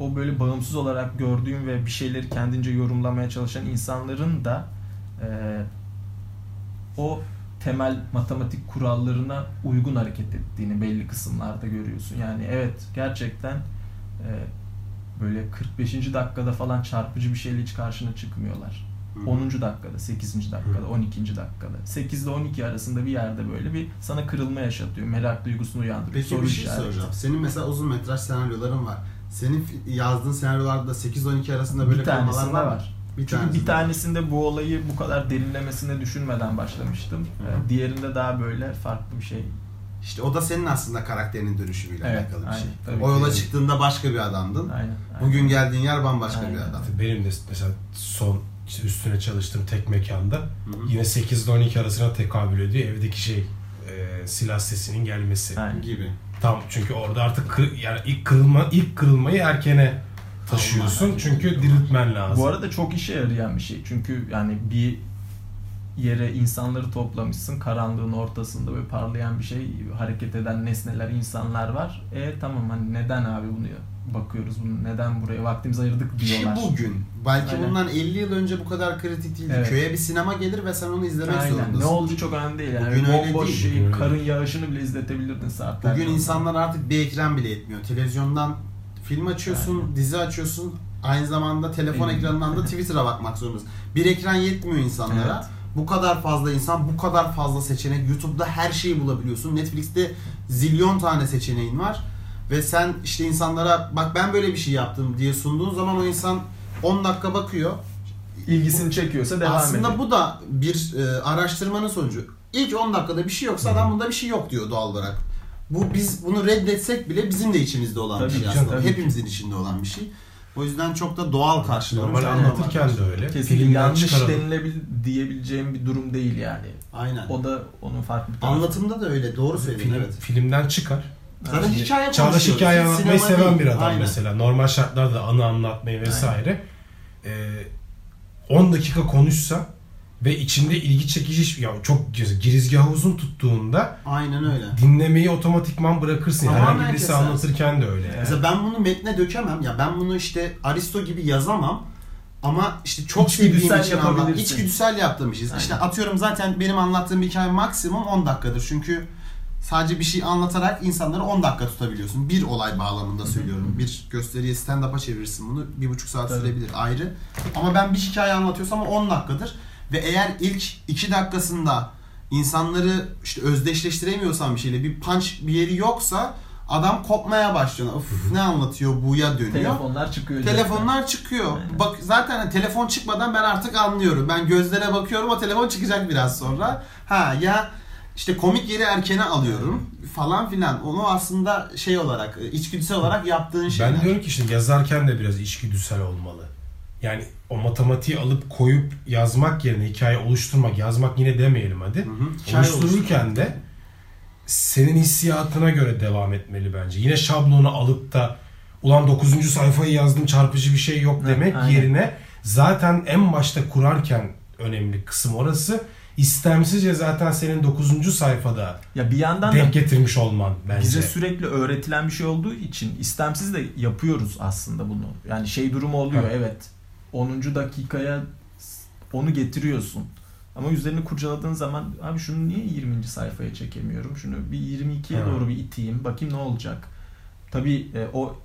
Speaker 2: o böyle bağımsız olarak gördüğün ve bir şeyleri kendince yorumlamaya çalışan insanların da e, o temel matematik kurallarına uygun hareket ettiğini belli kısımlarda görüyorsun. Yani evet gerçekten e, böyle 45. dakikada falan çarpıcı bir şeyle hiç karşına çıkmıyorlar.
Speaker 1: Hı.
Speaker 2: 10. dakikada, 8. dakikada, 12. dakikada. 8 ile 12 arasında bir yerde böyle bir sana kırılma yaşatıyor. Merak duygusunu uyandırıyor.
Speaker 1: Peki
Speaker 2: soru
Speaker 1: bir şey
Speaker 2: işareti.
Speaker 1: soracağım. Senin mesela uzun metraj senaryoların var. Senin yazdığın senaryolarda 8-12 arasında böyle
Speaker 2: bir tanesinde
Speaker 1: var mı?
Speaker 2: var.
Speaker 1: Bir
Speaker 2: Çünkü
Speaker 1: tanesinde
Speaker 2: bir tanesinde bu olayı bu kadar derinlemesine düşünmeden başlamıştım.
Speaker 1: Hı.
Speaker 2: Ee, Diğerinde daha böyle farklı bir şey.
Speaker 1: İşte o da senin aslında karakterinin dönüşümüyle
Speaker 2: Evet,
Speaker 1: alakalı bir
Speaker 2: aynen,
Speaker 1: şey.
Speaker 2: tabii
Speaker 1: o yola
Speaker 2: ki.
Speaker 1: çıktığında başka bir adamdın.
Speaker 2: Aynen. aynen.
Speaker 1: Bugün geldiğin yer bambaşka bir
Speaker 2: Aynen.
Speaker 1: adam.
Speaker 3: Benim de mesela son işte üstüne çalıştığım tek mekanda
Speaker 1: Hı hı.
Speaker 3: yine 8 ile 12 arasına tekabül ediyor. Evdeki şey e, silah sesinin gelmesi.
Speaker 2: Aynen.
Speaker 1: gibi.
Speaker 3: Tam çünkü orada artık kır- yani ilk kırılma ilk kırılmayı erkene taşıyorsun. Çünkü diriltmen lazım.
Speaker 2: Bu arada çok işe yarayan bir şey. Çünkü yani bir yere insanları toplamışsın. Karanlığın ortasında böyle parlayan bir şey, hareket eden nesneler, insanlar var. E tamam hani neden abi bunu bakıyoruz bunu neden buraya vaktimizi ayırdık
Speaker 1: Ki
Speaker 2: diyorlar.
Speaker 1: bugün. Belki
Speaker 2: Aynen.
Speaker 1: bundan 50 yıl önce bu kadar kritik değildi.
Speaker 2: Evet.
Speaker 1: Köye bir sinema gelir ve sen onu izlemek
Speaker 2: Aynen.
Speaker 1: zorundasın.
Speaker 2: Ne oldu çok önemli değil. Yani
Speaker 1: Bugün öyle
Speaker 2: bomboş
Speaker 1: değil,
Speaker 2: şeyi, karın yağışını bile izletebilirdin saatlerce.
Speaker 1: Bugün insanlar artık bir ekran bile etmiyor. Televizyondan film açıyorsun,
Speaker 2: Aynen.
Speaker 1: dizi açıyorsun. Aynı zamanda telefon
Speaker 2: Aynen.
Speaker 1: ekranından da Twitter'a bakmak zorundasın. Bir ekran yetmiyor insanlara.
Speaker 2: Evet.
Speaker 1: Bu kadar fazla insan, bu kadar fazla seçenek. YouTube'da her şeyi bulabiliyorsun. Netflix'te zilyon tane seçeneğin var. Ve sen işte insanlara bak ben böyle bir şey yaptım diye sunduğun zaman o insan 10 dakika bakıyor.
Speaker 2: ilgisini çekiyorsa devam
Speaker 1: Aslında
Speaker 2: ediyor.
Speaker 1: bu da bir e, araştırmanın sonucu. İlk 10 dakikada bir şey yoksa adam bunda bir şey yok diyor doğal olarak. Bu biz bunu reddetsek bile bizim de içimizde olan
Speaker 2: Tabii
Speaker 1: bir şey aslında.
Speaker 2: tabii.
Speaker 1: Hepimizin içinde olan bir şey. O yüzden çok da doğal karşılıyorum.
Speaker 3: Normal anlatırken de öyle.
Speaker 2: Kesinlikle yanlış
Speaker 3: çıkaralım.
Speaker 2: denilebil diyebileceğim bir durum değil yani.
Speaker 1: Aynen.
Speaker 2: O da onun farklı bir tarafı.
Speaker 1: Anlatımda da öyle. Doğru söylüyorsun
Speaker 3: Film,
Speaker 1: evet.
Speaker 3: filmden çıkar.
Speaker 1: Zaten
Speaker 2: Şimdi
Speaker 1: hikaye
Speaker 3: Çağdaş hikaye anlatmayı
Speaker 1: sinema
Speaker 3: seven
Speaker 1: değil.
Speaker 3: bir adam
Speaker 1: Aynen.
Speaker 3: mesela. Normal şartlarda anı anlatmayı vesaire. Ee, 10 dakika konuşsa ve içinde ilgi çekici ya çok girizgahı uzun tuttuğunda
Speaker 1: Aynen öyle.
Speaker 3: dinlemeyi otomatikman bırakırsın.
Speaker 1: Tamamen
Speaker 3: Herhangi birisi
Speaker 1: kesersin.
Speaker 3: anlatırken de öyle. yani.
Speaker 1: Mesela ben bunu metne dökemem. Ya ben bunu işte Aristo gibi yazamam. Ama işte çok bildiğim için anlat. İçgüdüsel yaptığım işiz. İşte
Speaker 2: Aynen.
Speaker 1: atıyorum zaten benim anlattığım bir hikaye maksimum 10 dakikadır. Çünkü sadece bir şey anlatarak insanları 10 dakika tutabiliyorsun. Bir olay bağlamında söylüyorum. Bir gösteriye stand-up'a çevirirsin bunu. Bir buçuk saat
Speaker 2: Tabii.
Speaker 1: sürebilir ayrı. Ama ben bir hikaye anlatıyorsam o 10 dakikadır. Ve eğer ilk 2 dakikasında insanları işte özdeşleştiremiyorsan bir şeyle bir punch bir yeri yoksa adam kopmaya başlıyor. Of ne anlatıyor buya dönüyor.
Speaker 2: Telefonlar çıkıyor.
Speaker 1: Telefonlar çıkıyor.
Speaker 2: Aynen.
Speaker 1: Bak zaten hani telefon çıkmadan ben artık anlıyorum. Ben gözlere bakıyorum o telefon çıkacak biraz sonra. Ha ya işte komik yeri erkene alıyorum falan filan. Onu aslında şey olarak içgüdüsel olarak yaptığın şeyler.
Speaker 3: Ben diyorum ki işte yazarken de biraz içgüdüsel olmalı. Yani o matematiği alıp koyup yazmak yerine hikaye oluşturmak, yazmak yine demeyelim hadi.
Speaker 1: Hı hı. Hikaye
Speaker 3: Oluştururken de senin hissiyatına göre devam etmeli bence. Yine şablonu alıp da ulan 9. sayfayı yazdım çarpıcı bir şey yok demek
Speaker 2: aynen.
Speaker 3: yerine zaten en başta kurarken önemli kısım orası. İstemsizce zaten senin 9. sayfada
Speaker 2: Ya bir yandan da
Speaker 3: denk getirmiş olman bence.
Speaker 2: bize sürekli öğretilen bir şey olduğu için istemsiz de yapıyoruz aslında bunu. Yani şey durumu oluyor
Speaker 3: Ha.
Speaker 2: evet. 10. dakikaya onu getiriyorsun. Ama üzerine kurcaladığın zaman abi şunu niye 20. sayfaya çekemiyorum? Şunu bir 22'ye
Speaker 3: Ha.
Speaker 2: doğru bir iteyim. Bakayım ne olacak. Tabii e, o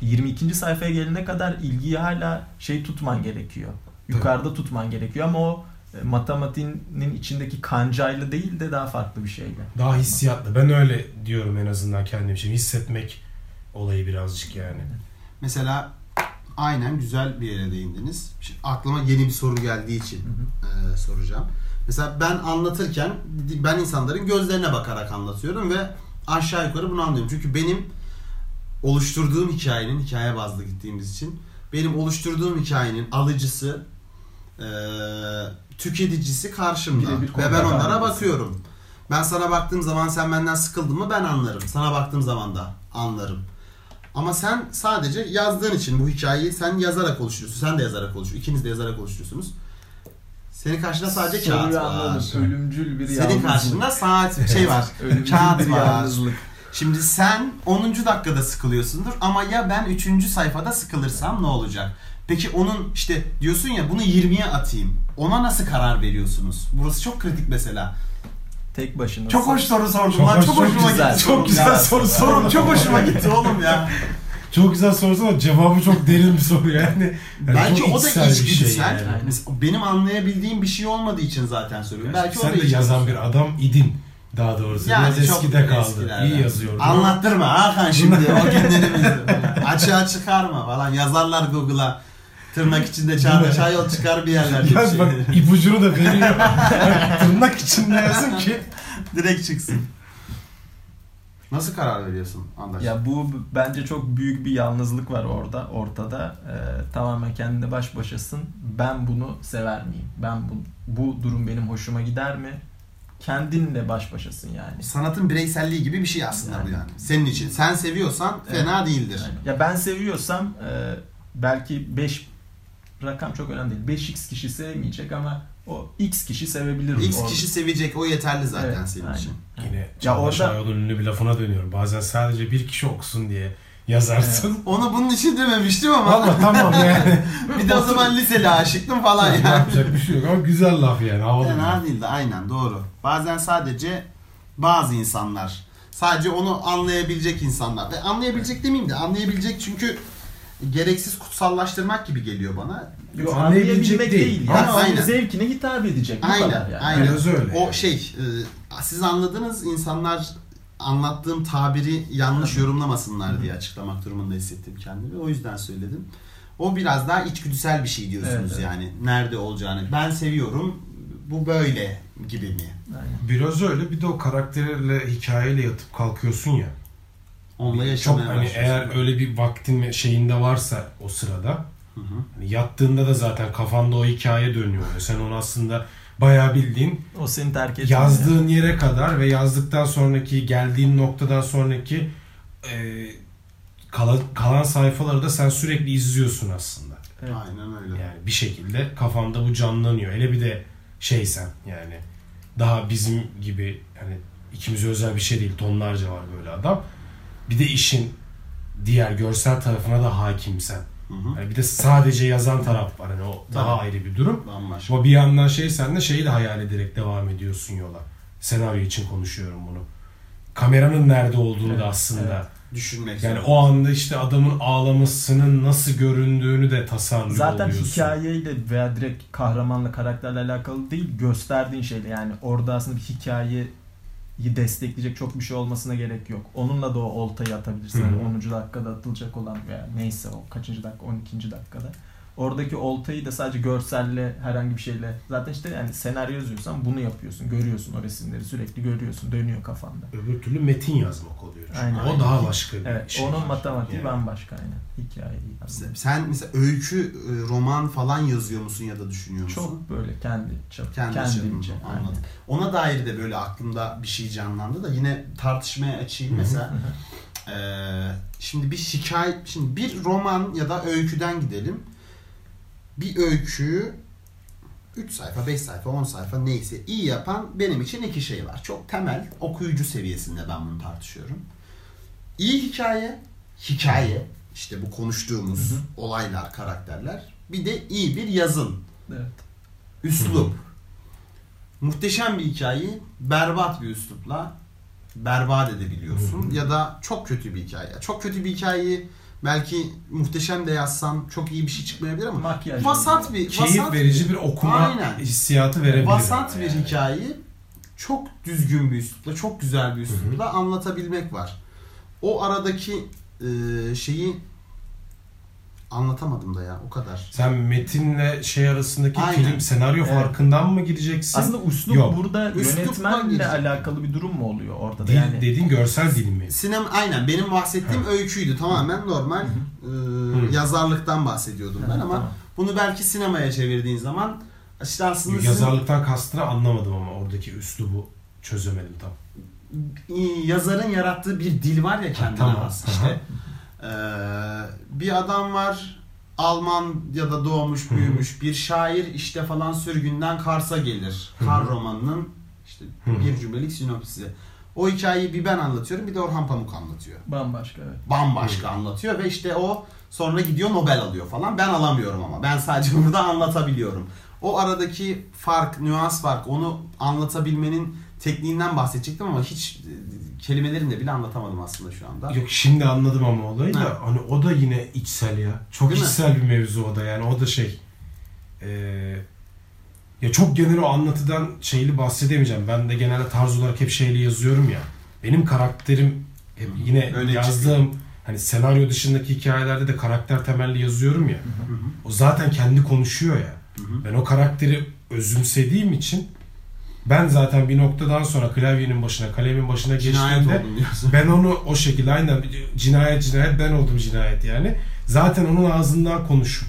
Speaker 2: 22. sayfaya gelene kadar ilgiyi hala şey tutman gerekiyor. Yukarıda tutman gerekiyor ama o e, matematiğinin içindeki kancayla değil de daha farklı bir şeyle.
Speaker 3: Daha hissiyatlı. Ben öyle diyorum en azından kendim için. Hissetmek olayı birazcık yani.
Speaker 1: Mesela aynen güzel bir yere değindiniz. Şimdi aklıma yeni bir soru geldiği için e, soracağım. Mesela ben anlatırken ben insanların gözlerine bakarak anlatıyorum ve aşağı yukarı bunu anlıyorum. Çünkü benim oluşturduğum hikayenin hikaye bazlı gittiğimiz için benim oluşturduğum hikayenin alıcısı e, tüketicisi karşımda ve ben onlara bakıyorum. Ben sana baktığım zaman sen benden sıkıldın mı ben anlarım. Sana baktığım zaman da anlarım. Ama sen sadece yazdığın için bu hikayeyi sen yazarak oluşturuyorsun. Sen de yazarak oluşturuyorsun. İkiniz de yazarak oluşturuyorsunuz. Senin karşında sadece kağıt
Speaker 2: Soruyu
Speaker 1: var.
Speaker 2: anladım. Ölümcül bir
Speaker 1: Senin
Speaker 2: yalnızlık.
Speaker 1: karşında saat şey var.
Speaker 2: Ölümcül
Speaker 1: kağıt
Speaker 2: bir
Speaker 1: var.
Speaker 2: yalnızlık.
Speaker 1: Şimdi sen 10. dakikada sıkılıyorsundur ama ya ben 3. sayfada sıkılırsam ne olacak? Peki onun işte diyorsun ya bunu 20'ye atayım. Ona nasıl karar veriyorsunuz? Burası çok kritik mesela.
Speaker 2: Tek başına.
Speaker 1: Çok hoş soru sordum
Speaker 3: Çok
Speaker 1: lan.
Speaker 3: hoş,
Speaker 1: Çok
Speaker 3: çok
Speaker 1: hoşuma
Speaker 2: güzel,
Speaker 1: gitti.
Speaker 3: çok güzel soru sordun.
Speaker 1: çok hoşuma gitti oğlum ya.
Speaker 3: Çok güzel sorusu ama cevabı çok derin bir soru yani. Yani
Speaker 1: Belki o da
Speaker 3: bir şey
Speaker 1: içgüdüsel.
Speaker 3: yani.
Speaker 1: Benim anlayabildiğim bir şey olmadığı için zaten söylüyorum. Belki o
Speaker 3: Sen
Speaker 1: da
Speaker 3: de
Speaker 1: içgüdüsel.
Speaker 3: yazan bir adam idin daha doğrusu.
Speaker 1: Yani
Speaker 3: Biraz eskide kaldı.
Speaker 1: eskilerden.
Speaker 3: İyi yazıyordun.
Speaker 1: Anlattırma Hakan şimdi o günlerimizi. Açığa çıkarma falan. Yazarlar Google'a. Tırnak içinde Çağdaş Ayol çıkar bir yerlerde.
Speaker 3: Yaz
Speaker 1: bir
Speaker 3: bak
Speaker 1: şey.
Speaker 3: ipucunu da veriyor. Tırnak içinde yazın ki.
Speaker 1: Direkt çıksın. Nasıl karar veriyorsun Andaş?
Speaker 2: Ya bu bence çok büyük bir yalnızlık var orada, ortada. Ee, tamamen kendine baş başasın. Ben bunu sever miyim? Ben bu, bu durum benim hoşuma gider mi? Kendinle baş başasın yani.
Speaker 1: Sanatın bireyselliği gibi bir şey aslında bu
Speaker 2: Yani.
Speaker 1: yani. Senin için. Sen seviyorsan fena değildir.
Speaker 2: Yani Ya ben seviyorsam e, belki 5 rakam çok önemli değil. 5x kişi sevmeyecek ama o x kişi sevebilir.
Speaker 1: X
Speaker 2: orada.
Speaker 1: kişi sevecek o yeterli zaten
Speaker 2: Evet,
Speaker 1: senin
Speaker 2: aynen.
Speaker 1: için.
Speaker 3: Yine
Speaker 2: Ya orada-
Speaker 3: Ayol'un ünlü bir lafına dönüyorum. Bazen sadece bir kişi okusun diye yazarsın.
Speaker 1: Onu bunun için dememiştim ama
Speaker 3: Valla tamam yani.
Speaker 1: bir de o zaman liseli aşıktım falan yani.
Speaker 3: Yapacak bir şey yok ama güzel laf yani. Havalı
Speaker 1: Fena
Speaker 3: laf.
Speaker 1: değil de aynen doğru. Bazen sadece bazı insanlar sadece onu anlayabilecek insanlar ve anlayabilecek demeyeyim de anlayabilecek çünkü gereksiz kutsallaştırmak gibi geliyor bana.
Speaker 2: Yo,
Speaker 3: Anlayabilecek
Speaker 2: anlayabilmek
Speaker 3: değil.
Speaker 2: değil.
Speaker 1: Ama
Speaker 2: Yani
Speaker 1: aynen.
Speaker 2: zevkine hitap edecek. Bu
Speaker 1: Aynen,
Speaker 2: kadar yani.
Speaker 1: aynen.
Speaker 3: Biraz öyle.
Speaker 1: O şey, e, siz anladınız insanlar anlattığım tabiri yanlış yorumlamasınlar diye açıklamak durumunda hissettim kendimi. O yüzden söyledim. O biraz daha içgüdüsel bir şey diyorsunuz
Speaker 2: Evet, evet.
Speaker 1: yani. Nerede olacağını. Ben seviyorum. Bu böyle gibi mi?
Speaker 2: Aynen.
Speaker 3: Biraz öyle bir de o karakterle hikayeyle yatıp kalkıyorsun ya.
Speaker 1: Onunla
Speaker 3: Çok
Speaker 1: yaşamaya
Speaker 3: hani
Speaker 1: başlıyorsun.
Speaker 3: eğer öyle bir vaktin ve şeyinde varsa o sırada
Speaker 1: Hı hı.
Speaker 3: hani yattığında da zaten kafanda o hikaye dönüyor. Sen onu aslında bayağı bildiğin
Speaker 2: O seni terk
Speaker 3: yazdığın yere kadar ve yazdıktan sonraki geldiğin noktadan sonraki e, kalan, kalan sayfaları da sen sürekli izliyorsun aslında.
Speaker 2: Evet.
Speaker 1: Aynen öyle.
Speaker 3: Yani bir şekilde kafanda bu canlanıyor. Hele bir de şeysen yani daha bizim gibi hani ikimize özel bir şey değil tonlarca var böyle adam. Bir de işin diğer görsel tarafına da hakimsen.
Speaker 1: Hı hı.
Speaker 3: Yani bir de sadece yazan taraf var. Hani o daha
Speaker 1: Tabii.
Speaker 3: ayrı bir durum.
Speaker 1: Bambaşka.
Speaker 3: Ama bir yandan şey sen de şeyi de hayal ederek devam ediyorsun yola. Senaryo için konuşuyorum bunu. Kameranın nerede olduğunu
Speaker 2: Evet,
Speaker 3: da aslında.
Speaker 1: Düşünmek
Speaker 3: Yani o anda işte adamın ağlamasının nasıl göründüğünü de tasarlıyor
Speaker 2: Zaten
Speaker 3: oluyorsun.
Speaker 2: hikayeyle veya direkt kahramanla karakterle alakalı değil gösterdiğin şeyle yani orada aslında bir hikayeyi destekleyecek çok bir şey olmasına gerek yok. Onunla da o oltayı atabilirsin.
Speaker 3: Hı hı.
Speaker 2: Yani 10. dakikada atılacak olan veya neyse o kaçıncı dakika 12. dakikada. Oradaki oltayı da sadece görselle herhangi bir şeyle zaten işte yani senaryo yazıyorsan bunu yapıyorsun. Görüyorsun o resimleri sürekli görüyorsun. Dönüyor kafanda.
Speaker 3: Öbür türlü metin yazmak oluyor. çünkü.
Speaker 2: Aynen.
Speaker 3: O daha başka bir
Speaker 2: Evet.
Speaker 3: şey.
Speaker 2: onun matematiği
Speaker 3: Yani.
Speaker 2: bambaşka aynen. Hikayeyi.
Speaker 1: Sen- Sen mesela öykü, e, roman falan yazıyor musun ya da düşünüyor musun?
Speaker 2: Çok böyle kendi çap,
Speaker 1: Kendi
Speaker 2: kendimce.
Speaker 1: çapında,
Speaker 2: aynen.
Speaker 1: anladım. Ona dair de böyle aklımda bir şey canlandı da yine tartışmaya açayım mesela. Ee, şimdi bir hikaye, şimdi bir roman ya da öyküden gidelim. Bir öyküyü 3 sayfa, 5 sayfa, 10 sayfa neyse iyi yapan benim için iki şey var. Çok temel okuyucu seviyesinde ben bunu tartışıyorum. İyi hikaye, hikaye işte bu konuştuğumuz
Speaker 2: Hı hı.
Speaker 1: olaylar, karakterler. Bir de iyi bir yazın.
Speaker 2: Evet.
Speaker 1: Üslup. Muhteşem bir hikayeyi berbat bir üslupla berbat edebiliyorsun.
Speaker 3: Hı hı.
Speaker 1: Ya da çok kötü bir hikaye. Çok kötü bir hikayeyi belki muhteşem de yazsan çok iyi bir şey çıkmayabilir ama
Speaker 2: Makyaj.
Speaker 1: vasat bir
Speaker 3: Keyif
Speaker 1: vasat
Speaker 3: verici bir okuma
Speaker 1: Aynen.
Speaker 3: hissiyatı verebilir.
Speaker 1: vasat
Speaker 3: ama
Speaker 1: bir
Speaker 3: yani.
Speaker 1: hikayeyi çok düzgün bir üslupla, çok güzel bir üslupla anlatabilmek var. O aradaki e, şeyi anlatamadım da ya o kadar.
Speaker 3: Sen metinle şey arasındaki
Speaker 1: Aynen.
Speaker 3: film senaryo
Speaker 2: Evet.
Speaker 3: farkından mı gireceksin?
Speaker 2: Aslında uslup
Speaker 3: Yok.
Speaker 2: burada
Speaker 1: Üslupla
Speaker 2: yönetmenle
Speaker 1: girecek.
Speaker 2: alakalı bir durum mu oluyor orada da?
Speaker 3: Dil,
Speaker 2: Yani
Speaker 3: dediğin görsel dil mi?
Speaker 1: Sinema aynen benim bahsettiğim öyküydü. Tamamen normal e, yazarlıktan bahsediyordum ben
Speaker 2: Ha,
Speaker 1: ama
Speaker 2: tamam.
Speaker 1: bunu belki sinemaya çevirdiğin zaman işte aslında sizin-
Speaker 3: Yazarlıktan kastını anlamadım ama oradaki üslubu çözemedim tam.
Speaker 1: yazarın yarattığı bir dil var ya kendine
Speaker 3: tamam.
Speaker 1: has işte. E, bir adam var Alman ya da doğmuş büyümüş bir şair işte falan sürgünden Kars'a gelir. Kar romanının işte bir cümlelik sinopsisi. O hikayeyi bir ben anlatıyorum bir de Orhan Pamuk anlatıyor.
Speaker 2: bambaşka evet.
Speaker 1: bambaşka anlatıyor ve işte o sonra gidiyor Nobel alıyor falan. Ben alamıyorum ama. Ben sadece burada anlatabiliyorum. O aradaki fark, nüans fark, onu anlatabilmenin tekniğinden bahsedecektim ama hiç kelimelerimle bile anlatamadım aslında şu anda.
Speaker 3: Yok şimdi anladım ama olayı
Speaker 1: Ha.
Speaker 3: da hani o da yine içsel ya. Çok
Speaker 1: Değil mi?
Speaker 3: içsel bir mevzu o da yani o da şey. Eee ya çok genel o anlatıdan şeyli bahsedemeyeceğim. Ben de genelde tarz olarak hep şeyli yazıyorum ya. Benim karakterim hep yine
Speaker 1: Öne
Speaker 3: yazdığım hani senaryo dışındaki hikayelerde de karakter temelli yazıyorum ya.
Speaker 1: Hı hı,
Speaker 3: O zaten kendi konuşuyor ya.
Speaker 1: hı hı.
Speaker 3: Ben o karakteri özümsediğim için ben zaten bir noktadan sonra klavyenin başına, kalemin başına
Speaker 1: Cinayet
Speaker 3: geçtiğimde ben onu o şekilde aynen cinayet cinayet ben oldum cinayet yani. Zaten onun ağzından konuşup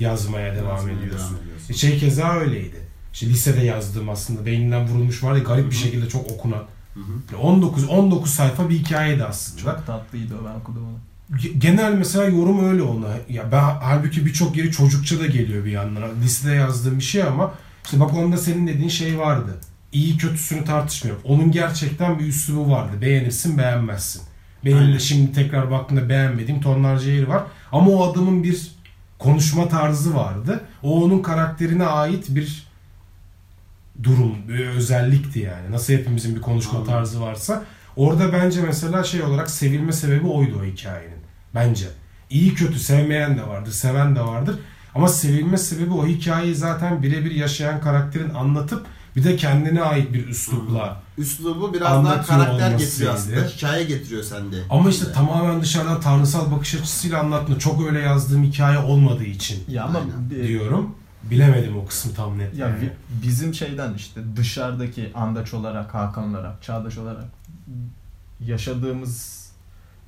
Speaker 3: yazmaya devam
Speaker 1: Yazmaya
Speaker 3: ediyorsun.
Speaker 1: devam ediyorsun.
Speaker 3: Şey keza öyleydi. İşte lisede yazdığım aslında beyninden vurulmuş var ya garip bir şekilde çok okunan.
Speaker 1: Hı hı.
Speaker 3: 19 19 sayfa bir hikayeydi aslında.
Speaker 2: Çok tatlıydı o ben okudum onu.
Speaker 3: Ge- Genel mesela yorum öyle ona. Ya ben halbuki birçok yeri çocukça da geliyor bir yandan. Lisede yazdığım bir şey ama işte bak onda senin dediğin şey vardı. İyi kötüsünü tartışmıyorum. Onun gerçekten bir üslubu vardı. Beğenirsin beğenmezsin. Benim
Speaker 1: Aynen.
Speaker 3: de şimdi tekrar baktığımda beğenmediğim tonlarca yeri var. Ama o adamın bir konuşma tarzı vardı. O onun karakterine ait bir durum, bir özellikti yani. Nasıl hepimizin bir konuşma
Speaker 1: Anladım.
Speaker 3: tarzı varsa. Orada bence mesela şey olarak sevilme sebebi oydu o hikayenin. Bence. İyi kötü sevmeyen de vardır, seven de vardır. Ama sevilme sebebi o hikayeyi zaten birebir yaşayan karakterin anlatıp bir de kendine ait bir üslupla.
Speaker 1: Üslubu biraz daha karakter getiriyor aslında. Hikaye getiriyor sende.
Speaker 3: Ama işte tamamen dışarıdan tanrısal bakış açısıyla anlatma. Çok öyle yazdığım hikaye olmadığı için
Speaker 2: Ya ama
Speaker 1: Aynen.
Speaker 3: diyorum. Bilemedim o kısmı tam net.
Speaker 2: Ya
Speaker 3: yani.
Speaker 2: bizim şeyden işte dışarıdaki Andaç olarak, Hakan olarak, Çağdaş olarak yaşadığımız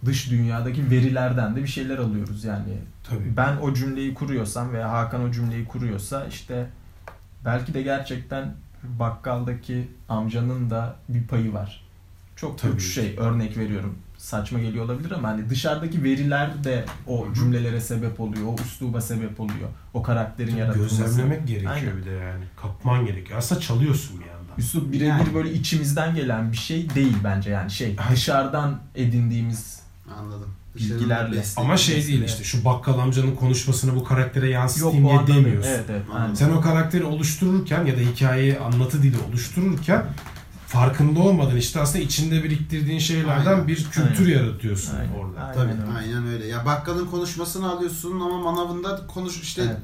Speaker 2: dış dünyadaki verilerden de bir şeyler alıyoruz yani.
Speaker 3: Tabii.
Speaker 2: Ben o cümleyi kuruyorsam veya Hakan o cümleyi kuruyorsa işte belki de gerçekten bakkaldaki amcanın da bir payı var. Çok
Speaker 3: Tabii.
Speaker 2: uç şey örnek veriyorum. saçma geliyor olabilir ama hani dışarıdaki veriler de o cümlelere sebep oluyor, o üsluba sebep oluyor. O karakterin yaratılması.
Speaker 3: Gözlemlemek gerekiyor
Speaker 2: Aynen.
Speaker 3: bir de yani. Kapman gerekiyor. Aslında çalıyorsun bir yandan.
Speaker 2: Üslup birebir
Speaker 1: Yani.
Speaker 2: böyle içimizden gelen bir şey değil bence yani şey dışarıdan edindiğimiz
Speaker 1: Anladım.
Speaker 2: Bilgilerle.
Speaker 3: Ama şey değil işte şu bakkal amcanın konuşmasını bu karaktere
Speaker 2: yok
Speaker 3: yansıtayım
Speaker 2: o
Speaker 3: diye demiyorsun.
Speaker 2: Evet evet.
Speaker 1: Anladım.
Speaker 2: aynen.
Speaker 3: Sen o karakteri oluştururken ya da hikayeyi anlatı dili oluştururken farkında olmadan işte aslında içinde biriktirdiğin şeylerden
Speaker 1: Aynen.
Speaker 3: bir kültür yaratıyorsun
Speaker 2: Aynen.
Speaker 3: orada.
Speaker 2: Aynen
Speaker 1: Tabii
Speaker 2: öyle.
Speaker 1: aynen öyle. Ya bakkalın konuşmasını alıyorsun ama manavında konuş işte
Speaker 2: Evet.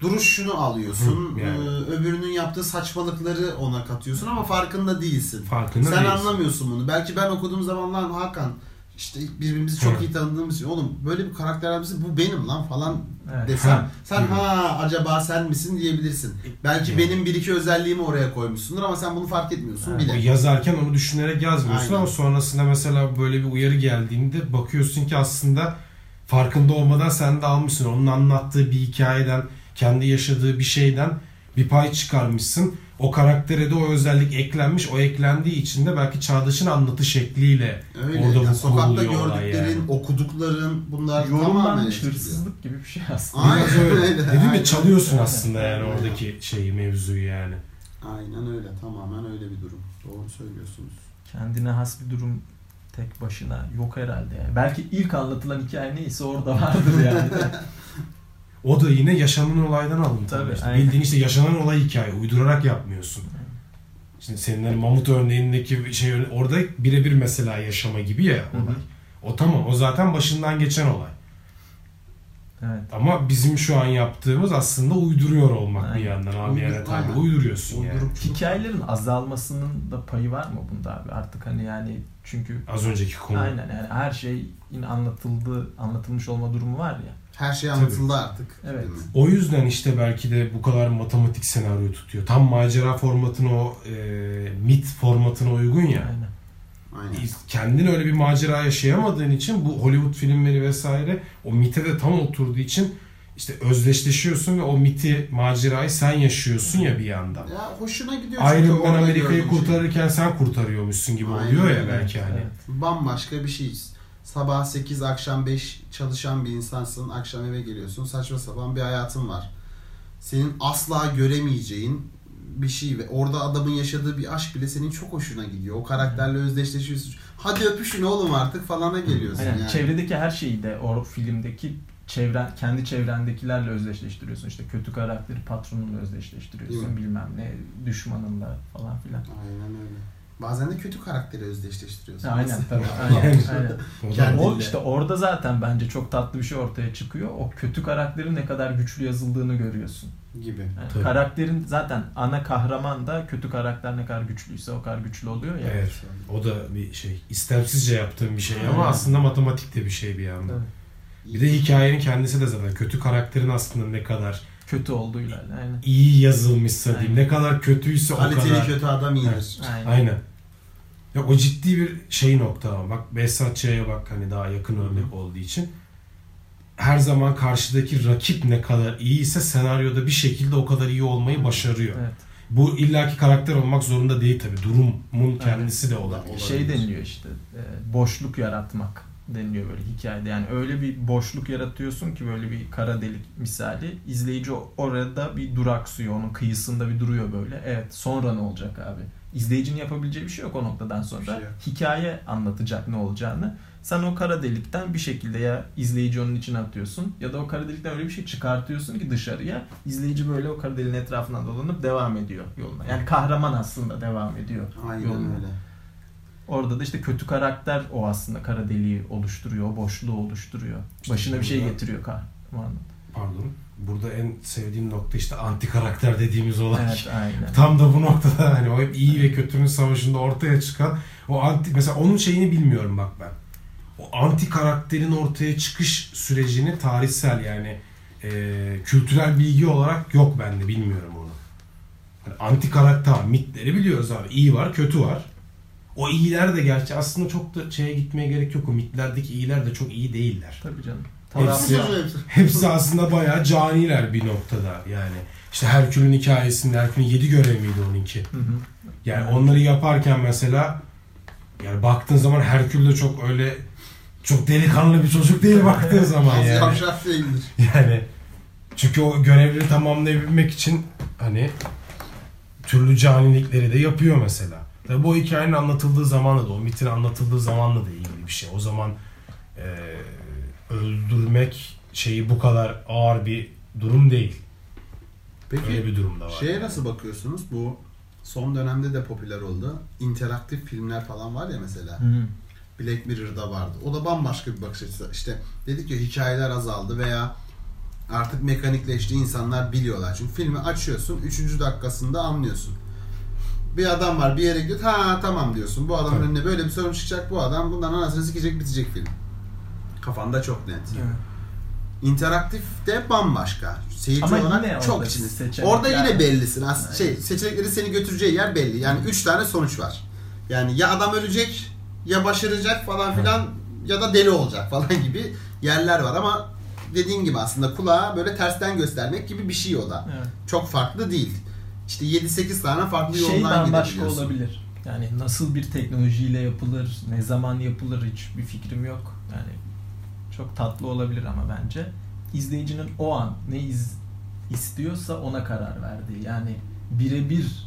Speaker 1: duruşunu alıyorsun.
Speaker 3: Hı, yani.
Speaker 1: Ee, öbürünün yaptığı saçmalıkları ona katıyorsun ama farkında değilsin.
Speaker 3: Farkında
Speaker 1: Sen
Speaker 3: değilsin.
Speaker 1: anlamıyorsun bunu. Belki ben okuduğum zaman lan Hakan işte birbirimizi çok iyi tanıdığımız için oğlum böyle bir karakter misin bu benim lan falan
Speaker 2: Evet.
Speaker 1: desem sen ha acaba sen misin diyebilirsin. Belki
Speaker 3: Hı.
Speaker 1: benim bir iki özelliğimi oraya koymuşsundur ama sen bunu fark etmiyorsun
Speaker 2: Evet.
Speaker 1: bile.
Speaker 3: Yazarken onu düşünerek yazmıyorsun
Speaker 1: Aynen.
Speaker 3: ama sonrasında mesela böyle bir uyarı geldiğinde bakıyorsun ki aslında farkında olmadan sen de almışsın. Onun anlattığı bir hikayeden, kendi yaşadığı bir şeyden bir pay çıkarmışsın. O karaktere de o özellik eklenmiş. O eklendiği için de belki Çağdaş'ın anlatı şekliyle
Speaker 1: Öyle.
Speaker 3: Orada
Speaker 1: Ya
Speaker 3: bu
Speaker 1: sokakta gördüklerin,
Speaker 3: yani.
Speaker 1: okudukların bunlar tamamen
Speaker 2: Yorumlanmış hırsızlık gibi bir şey aslında.
Speaker 1: Aynen
Speaker 3: biraz öyle.
Speaker 1: öyle,
Speaker 3: Dedim
Speaker 1: aynen.
Speaker 3: ya çalıyorsun
Speaker 2: Aynen.
Speaker 3: aslında yani
Speaker 1: Aynen.
Speaker 3: oradaki şeyi mevzuyu yani.
Speaker 1: Aynen öyle. Tamamen öyle bir durum. Doğru söylüyorsunuz.
Speaker 2: Kendine has bir durum tek başına yok herhalde yani. Belki ilk anlatılan hikaye neyse orada vardır yani.
Speaker 3: O da yine yaşanan olaydan alıntı.
Speaker 2: Tabii,
Speaker 3: işte. Bildiğin işte yaşanan olay hikaye. Uydurarak yapmıyorsun. Şimdi senin hani Mamut örneğindeki bir şey orada birebir mesela yaşama gibi ya
Speaker 2: Hı hı.
Speaker 3: olay. O tamam. O zaten başından geçen olay.
Speaker 2: evet.
Speaker 3: Ama bizim şu an yaptığımız aslında uyduruyor olmak bir
Speaker 2: Aynen.
Speaker 3: yandan abi
Speaker 1: Uydur-
Speaker 3: yani tabii uyduruyorsun yani.
Speaker 1: Uydurup
Speaker 2: Hikayelerin azalmasının da payı var mı bunda abi? Artık hani yani çünkü
Speaker 3: Az önceki konu.
Speaker 2: aynen yani her şey yine anlatıldı, anlatılmış olma durumu var ya.
Speaker 1: Her şey anlatıldı artık.
Speaker 2: Evet.
Speaker 3: O yüzden işte belki de bu kadar matematik senaryo tutuyor. Tam macera formatına o e, mit formatına uygun ya.
Speaker 2: Aynen.
Speaker 1: Aynen.
Speaker 3: kendin öyle bir macera yaşayamadığın için bu Hollywood filmleri vesaire o mite de tam oturduğu için işte özdeşleşiyorsun ve o miti macerayı sen yaşıyorsun ya bir yandan.
Speaker 1: Ya hoşuna gidiyor çünkü
Speaker 3: Iron Man Amerika'yı
Speaker 1: şey.
Speaker 3: kurtarırken sen kurtarıyormuşsun gibi
Speaker 1: Aynen
Speaker 3: oluyor ya belki hani.
Speaker 2: Evet.
Speaker 1: Bambaşka bir şey. Sabah 8, akşam 5 çalışan bir insansın. Akşam eve geliyorsun. Saçma sapan bir hayatın var. Senin asla göremeyeceğin bir şey ve orada adamın yaşadığı bir aşk bile senin çok hoşuna gidiyor. O karakterle özdeşleşiyorsun. Hadi öpüşün oğlum artık falana geliyorsun
Speaker 2: Aynen.
Speaker 1: yani.
Speaker 2: Çevredeki her şeyi de o filmdeki çevren kendi çevrendekilerle özdeşleştiriyorsun. İşte kötü karakteri patronunla özdeşleştiriyorsun. Bilmem ne düşmanınla falan filan.
Speaker 1: Aynen öyle. Bazen de kötü karakteri özdeşleştiriyorsun.
Speaker 2: Aynen tabii. Aynen. aynen.
Speaker 3: O
Speaker 2: O işte orada zaten bence çok tatlı bir şey ortaya çıkıyor. O kötü karakterin ne kadar güçlü yazıldığını görüyorsun.
Speaker 1: gibi.
Speaker 2: Yani
Speaker 3: Tabii.
Speaker 2: karakterin zaten ana kahraman da kötü karakter ne kadar güçlüyse o kadar güçlü oluyor ya.
Speaker 3: Evet. O da bir şey. istemsizce yaptığım bir şey ama
Speaker 2: Aynen.
Speaker 3: aslında matematik de bir şey bir yandan.
Speaker 2: Tabii.
Speaker 3: Bir de hikayenin kendisi de zaten kötü karakterin aslında ne kadar
Speaker 2: Kötü olduğuyla. Aynen.
Speaker 3: iyi yazılmışsa diyeyim.
Speaker 2: Aynen.
Speaker 3: Ne kadar kötüyse o
Speaker 1: Kaliteli
Speaker 3: kadar.
Speaker 1: kötü adam iyidir.
Speaker 2: Aynen.
Speaker 3: Aynen. Ya o ciddi bir şey nokta ama bak Behzat Ç'ye bak hani daha yakın örnek olduğu için her zaman karşıdaki rakip ne kadar iyiyse senaryoda bir şekilde o kadar iyi olmayı başarıyor.
Speaker 2: Evet.
Speaker 3: Bu illaki karakter olmak zorunda değil tabi. Durumun kendisi de olabilir.
Speaker 1: Olabilir.
Speaker 2: Şey deniliyor işte e, boşluk yaratmak deniliyor böyle hikayede. Yani öyle bir boşluk yaratıyorsun ki böyle bir kara delik misali. İzleyici orada bir duraksıyor. Onun kıyısında bir duruyor böyle. Evet sonra ne olacak abi? İzleyicinin yapabileceği bir şey yok o noktadan sonra.
Speaker 1: Şey yok.
Speaker 2: Hikaye anlatacak ne olacağını. Sen o kara delikten bir şekilde ya izleyici onun içine atıyorsun ya da o kara delikten öyle bir şey çıkartıyorsun ki dışarıya izleyici böyle o kara deliğin etrafından dolanıp devam ediyor yoluna. Yani kahraman aslında devam ediyor
Speaker 1: Aynen
Speaker 2: yoluna.
Speaker 1: öyle.
Speaker 2: Orada da işte kötü karakter o aslında kara deliği oluşturuyor, o boşluğu oluşturuyor. Başına bir şey getiriyor kahraman.
Speaker 3: Pardon. Burada en sevdiğim nokta işte anti karakter dediğimiz olay.
Speaker 2: Evet, aynen.
Speaker 3: Tam da bu noktada hani o hep iyi ve kötünün savaşında ortaya çıkan o anti mesela onun şeyini bilmiyorum bak ben. O anti karakterin ortaya çıkış sürecini tarihsel yani e, kültürel bilgi olarak yok bende bilmiyorum onu. Hani anti karakter mitleri biliyoruz abi. İyi var, kötü var. O iyiler de gerçi aslında çok da şeye gitmeye gerek yok. O mitlerdeki iyiler de çok iyi değiller.
Speaker 2: Tabii canım.
Speaker 3: Hepsi- Hepsi aslında bayağı caniler bir noktada yani. İşte Herkül'ün hikayesinde Herkül'ün yedi görev miydi onunki?
Speaker 2: Hı hı.
Speaker 3: Yani onları yaparken mesela yani baktığın zaman Herkül de çok öyle çok delikanlı bir çocuk değil baktığın zaman yani.
Speaker 1: yavşak değildir.
Speaker 3: Yani çünkü o görevleri tamamlayabilmek için hani türlü canilikleri de yapıyor mesela. Tabi bu hikayenin anlatıldığı zamanla da o mitin anlatıldığı zamanla da ilgili bir şey. O zaman e, öldürmek şeyi bu kadar ağır bir durum değil. Öyle
Speaker 1: Peki
Speaker 3: bir durum da var.
Speaker 1: şeye nasıl bakıyorsunuz? Bu son dönemde de popüler oldu. İnteraktif filmler falan var ya mesela.
Speaker 2: Hı.
Speaker 1: Black Mirror'da vardı. O da bambaşka bir bakış açısı. İşte dedik ya hikayeler azaldı veya artık mekanikleşti insanlar biliyorlar. Çünkü filmi açıyorsun 3. dakikasında anlıyorsun. Bir adam var bir yere gidiyor. Ha tamam diyorsun. Bu adamın
Speaker 3: Tabii.
Speaker 1: önüne böyle bir sorun çıkacak. Bu adam bundan anasını sikecek bitecek film. Kafanda çok net.
Speaker 2: Evet.
Speaker 1: İnteraktif de bambaşka. Seyirci
Speaker 2: Ama
Speaker 1: olarak çok içinde. Orada yine bellisin. Aslında şey seçenekleri seni götüreceği yer belli. Yani üç tane sonuç var. Yani ya adam ölecek, ya başaracak falan filan ya da deli olacak falan gibi yerler var ama dediğin gibi aslında kulağa böyle tersten göstermek gibi bir şey o da.
Speaker 2: Evet.
Speaker 1: Çok farklı değil. İşte 7-8 tane farklı
Speaker 2: Şey
Speaker 1: yoldan gidebiliyorsun.
Speaker 2: olabilir. Yani nasıl bir teknolojiyle yapılır, ne zaman yapılır hiç bir fikrim yok. Yani çok tatlı olabilir ama bence izleyicinin o an ne iz, istiyorsa ona karar verdiği. Yani birebir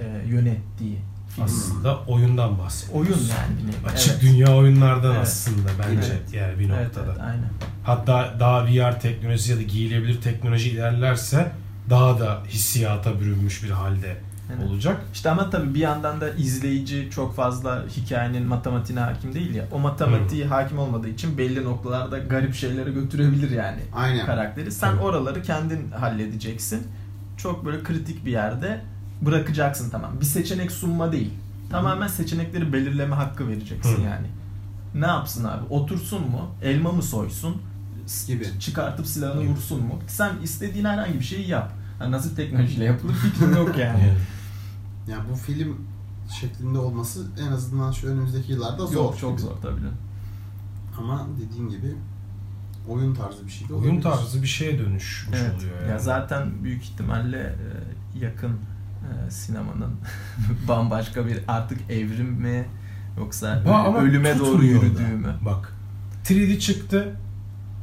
Speaker 2: e, yönettiği film.
Speaker 3: Aslında oyundan bahsediyoruz.
Speaker 2: Oyun yani bir.
Speaker 3: Açık
Speaker 2: Evet.
Speaker 3: dünya oyunlardan
Speaker 2: Evet.
Speaker 3: aslında bence
Speaker 2: Evet.
Speaker 3: yani bir
Speaker 2: Evet,
Speaker 3: noktada.
Speaker 2: evet, aynen.
Speaker 3: Hatta daha VR teknolojisi ya da giyilebilir teknoloji ilerlerse daha da hissiyata bürünmüş bir halde
Speaker 2: Evet.
Speaker 3: olacak.
Speaker 2: İşte ama tabii bir yandan da izleyici çok fazla hikayenin matematiğine hakim değil ya. O matematiği hakim olmadığı için belli noktalarda garip şeylere götürebilir yani
Speaker 1: Aynen.
Speaker 2: karakteri. Sen
Speaker 3: Tabii.
Speaker 2: oraları kendin halledeceksin. Çok böyle kritik bir yerde bırakacaksın tamam. Bir seçenek sunma değil. Tamamen seçenekleri belirleme hakkı vereceksin
Speaker 3: Hı.
Speaker 2: yani. Ne yapsın abi? Otursun mu? Elma mı soysun?
Speaker 1: Gibi.
Speaker 2: Çıkartıp silahını
Speaker 3: Gibi.
Speaker 2: vursun mu? Sen istediğin herhangi bir şeyi yap. Yani nasıl teknolojiyle yapılır fikrim yok yani.
Speaker 1: Yani bu film şeklinde olması en azından şu önümüzdeki yıllarda zor.
Speaker 2: Yok çok zor tabii.
Speaker 1: Ama dediğin gibi oyun tarzı bir şey de
Speaker 3: Oyun
Speaker 1: olabilir.
Speaker 3: tarzı bir şeye dönüşmüş
Speaker 2: Evet.
Speaker 3: oluyor yani.
Speaker 2: Ya zaten büyük ihtimalle e, yakın e, sinemanın bambaşka bir artık evrim mi yoksa
Speaker 3: Ba- ama
Speaker 2: ölüme doğru yürüdüğü mü?
Speaker 3: Bak 3D çıktı.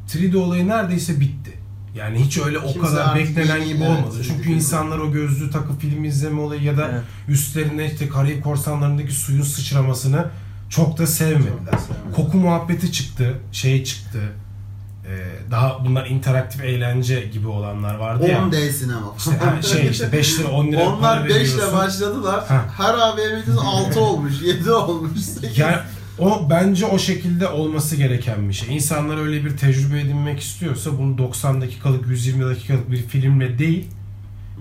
Speaker 3: 3D olayı neredeyse bitti. Yani hiç öyle o
Speaker 1: Kimse
Speaker 3: kadar beklenen
Speaker 1: yeni-
Speaker 3: gibi
Speaker 1: evet,
Speaker 3: olmadı.
Speaker 1: 3D
Speaker 3: Çünkü insanlar o gözlüğü takıp film izleme olayı ya da
Speaker 2: Evet.
Speaker 3: üstlerine işte Karayip Korsanları'ndaki suyun sıçramasını çok da sevmediler.
Speaker 1: Çok.
Speaker 3: Koku muhabbeti çıktı, şey çıktı. Ee, daha bunlar interaktif eğlence gibi olanlar vardı ya.
Speaker 1: 10D sinema.
Speaker 3: İşte ha- şey işte 5 lira 10 lira
Speaker 1: Onlar 5 ile başladılar.
Speaker 3: Ha.
Speaker 1: Her AVM'de 6 olmuş, 7 olmuş, 8.
Speaker 3: Yani o bence o şekilde olması gereken bir şey. İnsanlar öyle bir tecrübe edinmek istiyorsa bunu 90 dakikalık, 120 dakikalık bir filmle değil,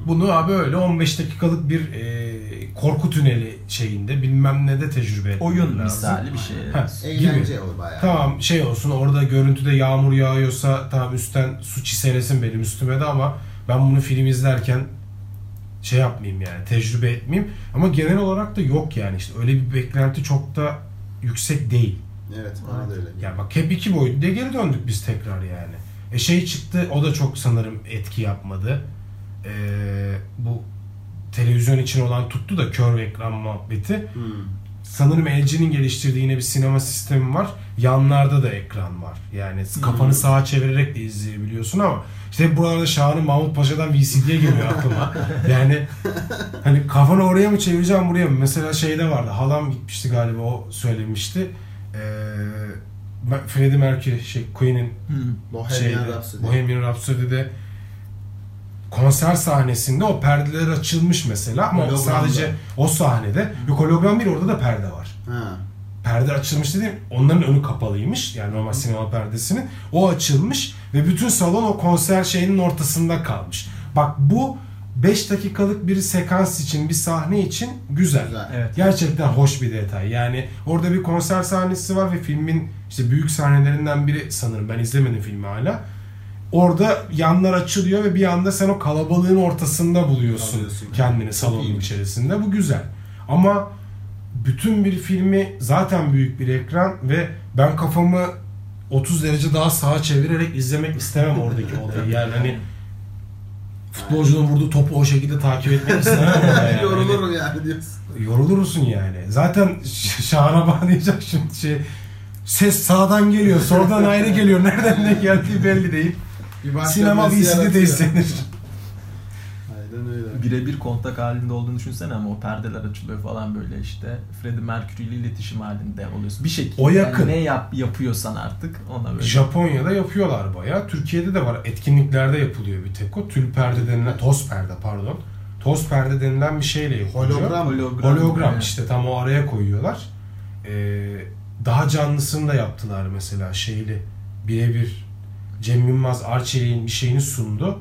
Speaker 3: bunu abi öyle 15 dakikalık bir e, korku tüneli şeyinde bilmem ne de tecrübe etmek
Speaker 2: Oyun
Speaker 3: lazım.
Speaker 2: misali bir şey.
Speaker 3: Ha,
Speaker 1: Eğlence
Speaker 3: gibi.
Speaker 1: o bayağı.
Speaker 3: Tamam şey olsun orada görüntüde yağmur yağıyorsa tamam üstten su çiselesin benim üstüme de ama ben bunu film izlerken şey yapmayayım yani tecrübe etmeyeyim. Ama genel olarak da yok yani işte öyle bir beklenti çok da yüksek değil.
Speaker 1: Evet, bana da öyle.
Speaker 3: Ya bak hep iki boyutlu diye geri döndük biz tekrar yani. E şey çıktı o da çok sanırım etki yapmadı. Ee, bu televizyon için olan tuttu da kör ekran muhabbeti.
Speaker 1: Hmm.
Speaker 3: Sanırım LG'nin geliştirdiği yine bir sinema sistemi var. Yanlarda da ekran var. Yani kafanı sağa çevirerek de izleyebiliyorsun ama işte buralarda Şahan'ın Mahmut Paşa'dan VCD'ye geliyor aklıma. yani hani kafanı oraya mı çevireceğim buraya mı? Mesela şeyde vardı. Halam gitmişti galiba o söylemişti. Ee, Freddie Mercury şey Queen'in
Speaker 2: Hı.
Speaker 1: Bohemian
Speaker 3: şeyde,
Speaker 1: Rhapsody.
Speaker 3: Bohemian Rhapsody'de konser sahnesinde o perdeler açılmış mesela ama sadece o sahnede yok hologram değil orada da perde var.
Speaker 1: Ha.
Speaker 3: Perde açılmış dediğim onların önü kapalıymış yani normal sinema perdesinin. O açılmış ve bütün salon o konser şeyinin ortasında kalmış. Bak bu 5 dakikalık bir sekans için bir sahne için güzel.
Speaker 1: Güzel.
Speaker 2: Evet.
Speaker 3: Gerçekten hoş bir detay. Yani orada bir konser sahnesi var ve filmin işte büyük sahnelerinden biri sanırım. Ben izlemedim filmi hala. Orada yanlar açılıyor ve bir anda sen o kalabalığın ortasında buluyorsun
Speaker 1: Kalıyorsun.
Speaker 3: kendini salonun içerisinde. Bu güzel. Ama bütün bir filmi zaten büyük bir ekran ve ben kafamı 30 derece daha sağa çevirerek izlemek istemem oradaki olayı. Yani hani futbolcunun vurduğu topu o şekilde takip etmek istemem yani.
Speaker 1: Yorulurum yani diyorsun.
Speaker 3: Yorulursun yani. Zaten Şahan'a bağlayacak şimdi şey Ses sağdan geliyor, soldan ayrı geliyor. Nereden ne geldiği belli değil. Sinema VCD de
Speaker 1: yaratıyor.
Speaker 3: izlenir.
Speaker 2: Birebir kontak halinde olduğunu düşünsene ama o perdeler açılıyor falan böyle işte Freddie Mercury ile iletişim halinde oluyorsun. Bir şekilde
Speaker 3: O
Speaker 2: yani
Speaker 3: yakın.
Speaker 2: ne yap yapıyorsan artık ona böyle.
Speaker 3: Japonya'da yapıyorlar bayağı. Türkiye'de de var. Etkinliklerde yapılıyor bir tek o. Tül perde denilen, toz perde pardon. Toz perde denilen bir şeyle yapılıyor.
Speaker 1: Hologram.
Speaker 2: hologram.
Speaker 3: Hologram işte tam o araya koyuyorlar. Ee, daha canlısını da yaptılar mesela şeyli birebir Cem Yılmaz Arçelik'in bir şeyini sundu.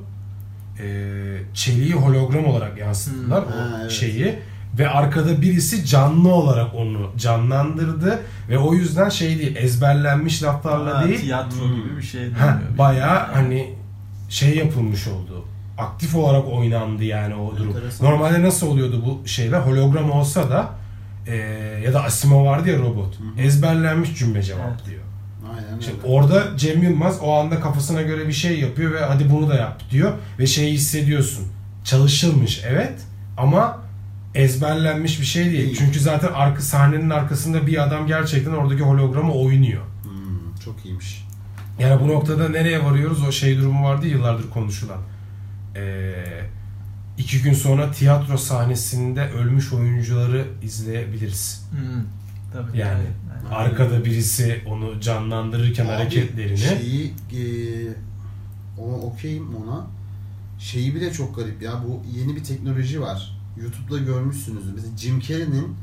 Speaker 3: Ee, çeliği hologram olarak yansıttılar
Speaker 1: Hmm.
Speaker 3: o
Speaker 1: Ha, evet.
Speaker 3: şeyi ve arkada birisi canlı olarak onu canlandırdı ve o yüzden şey değil ezberlenmiş laflarla
Speaker 2: Ha,
Speaker 3: değil
Speaker 2: Tiyatro
Speaker 1: Hmm.
Speaker 2: gibi bir şey
Speaker 3: Ha, bayağı
Speaker 2: Yani.
Speaker 3: hani şey yapılmış oldu. Aktif olarak oynandı yani o durum.
Speaker 1: Enteresan.
Speaker 3: Normalde nasıl oluyordu bu şeyler? Hologram olsa da e, ya da Asimov vardı ya robot.
Speaker 1: Hı hı.
Speaker 3: Ezberlenmiş cümle cevaplıyor.
Speaker 1: Aynen
Speaker 3: Şimdi
Speaker 1: öyle.
Speaker 3: orada Cem Yılmaz o anda kafasına göre bir şey yapıyor ve hadi bunu da yap diyor ve şeyi hissediyorsun. Çalışılmış evet ama ezberlenmiş bir şey değil.
Speaker 1: Değil.
Speaker 3: Çünkü zaten arka sahnenin arkasında bir adam gerçekten oradaki hologramı oynuyor.
Speaker 1: Hmm, çok iyiymiş.
Speaker 3: Yani bu noktada nereye varıyoruz? O şey durumu vardı yıllardır konuşulan. Ee, iki gün sonra tiyatro sahnesinde ölmüş oyuncuları izleyebiliriz.
Speaker 2: Hmm, tabii.
Speaker 3: Yani
Speaker 2: tabii.
Speaker 3: arkada birisi onu canlandırırken
Speaker 1: Abi,
Speaker 3: hareketlerini.
Speaker 1: Şeyi e, o okeyim ona. Şeyi bile çok garip ya. Bu yeni bir teknoloji var. YouTube'da görmüşsünüzdür. Mesela Jim Carrey'nin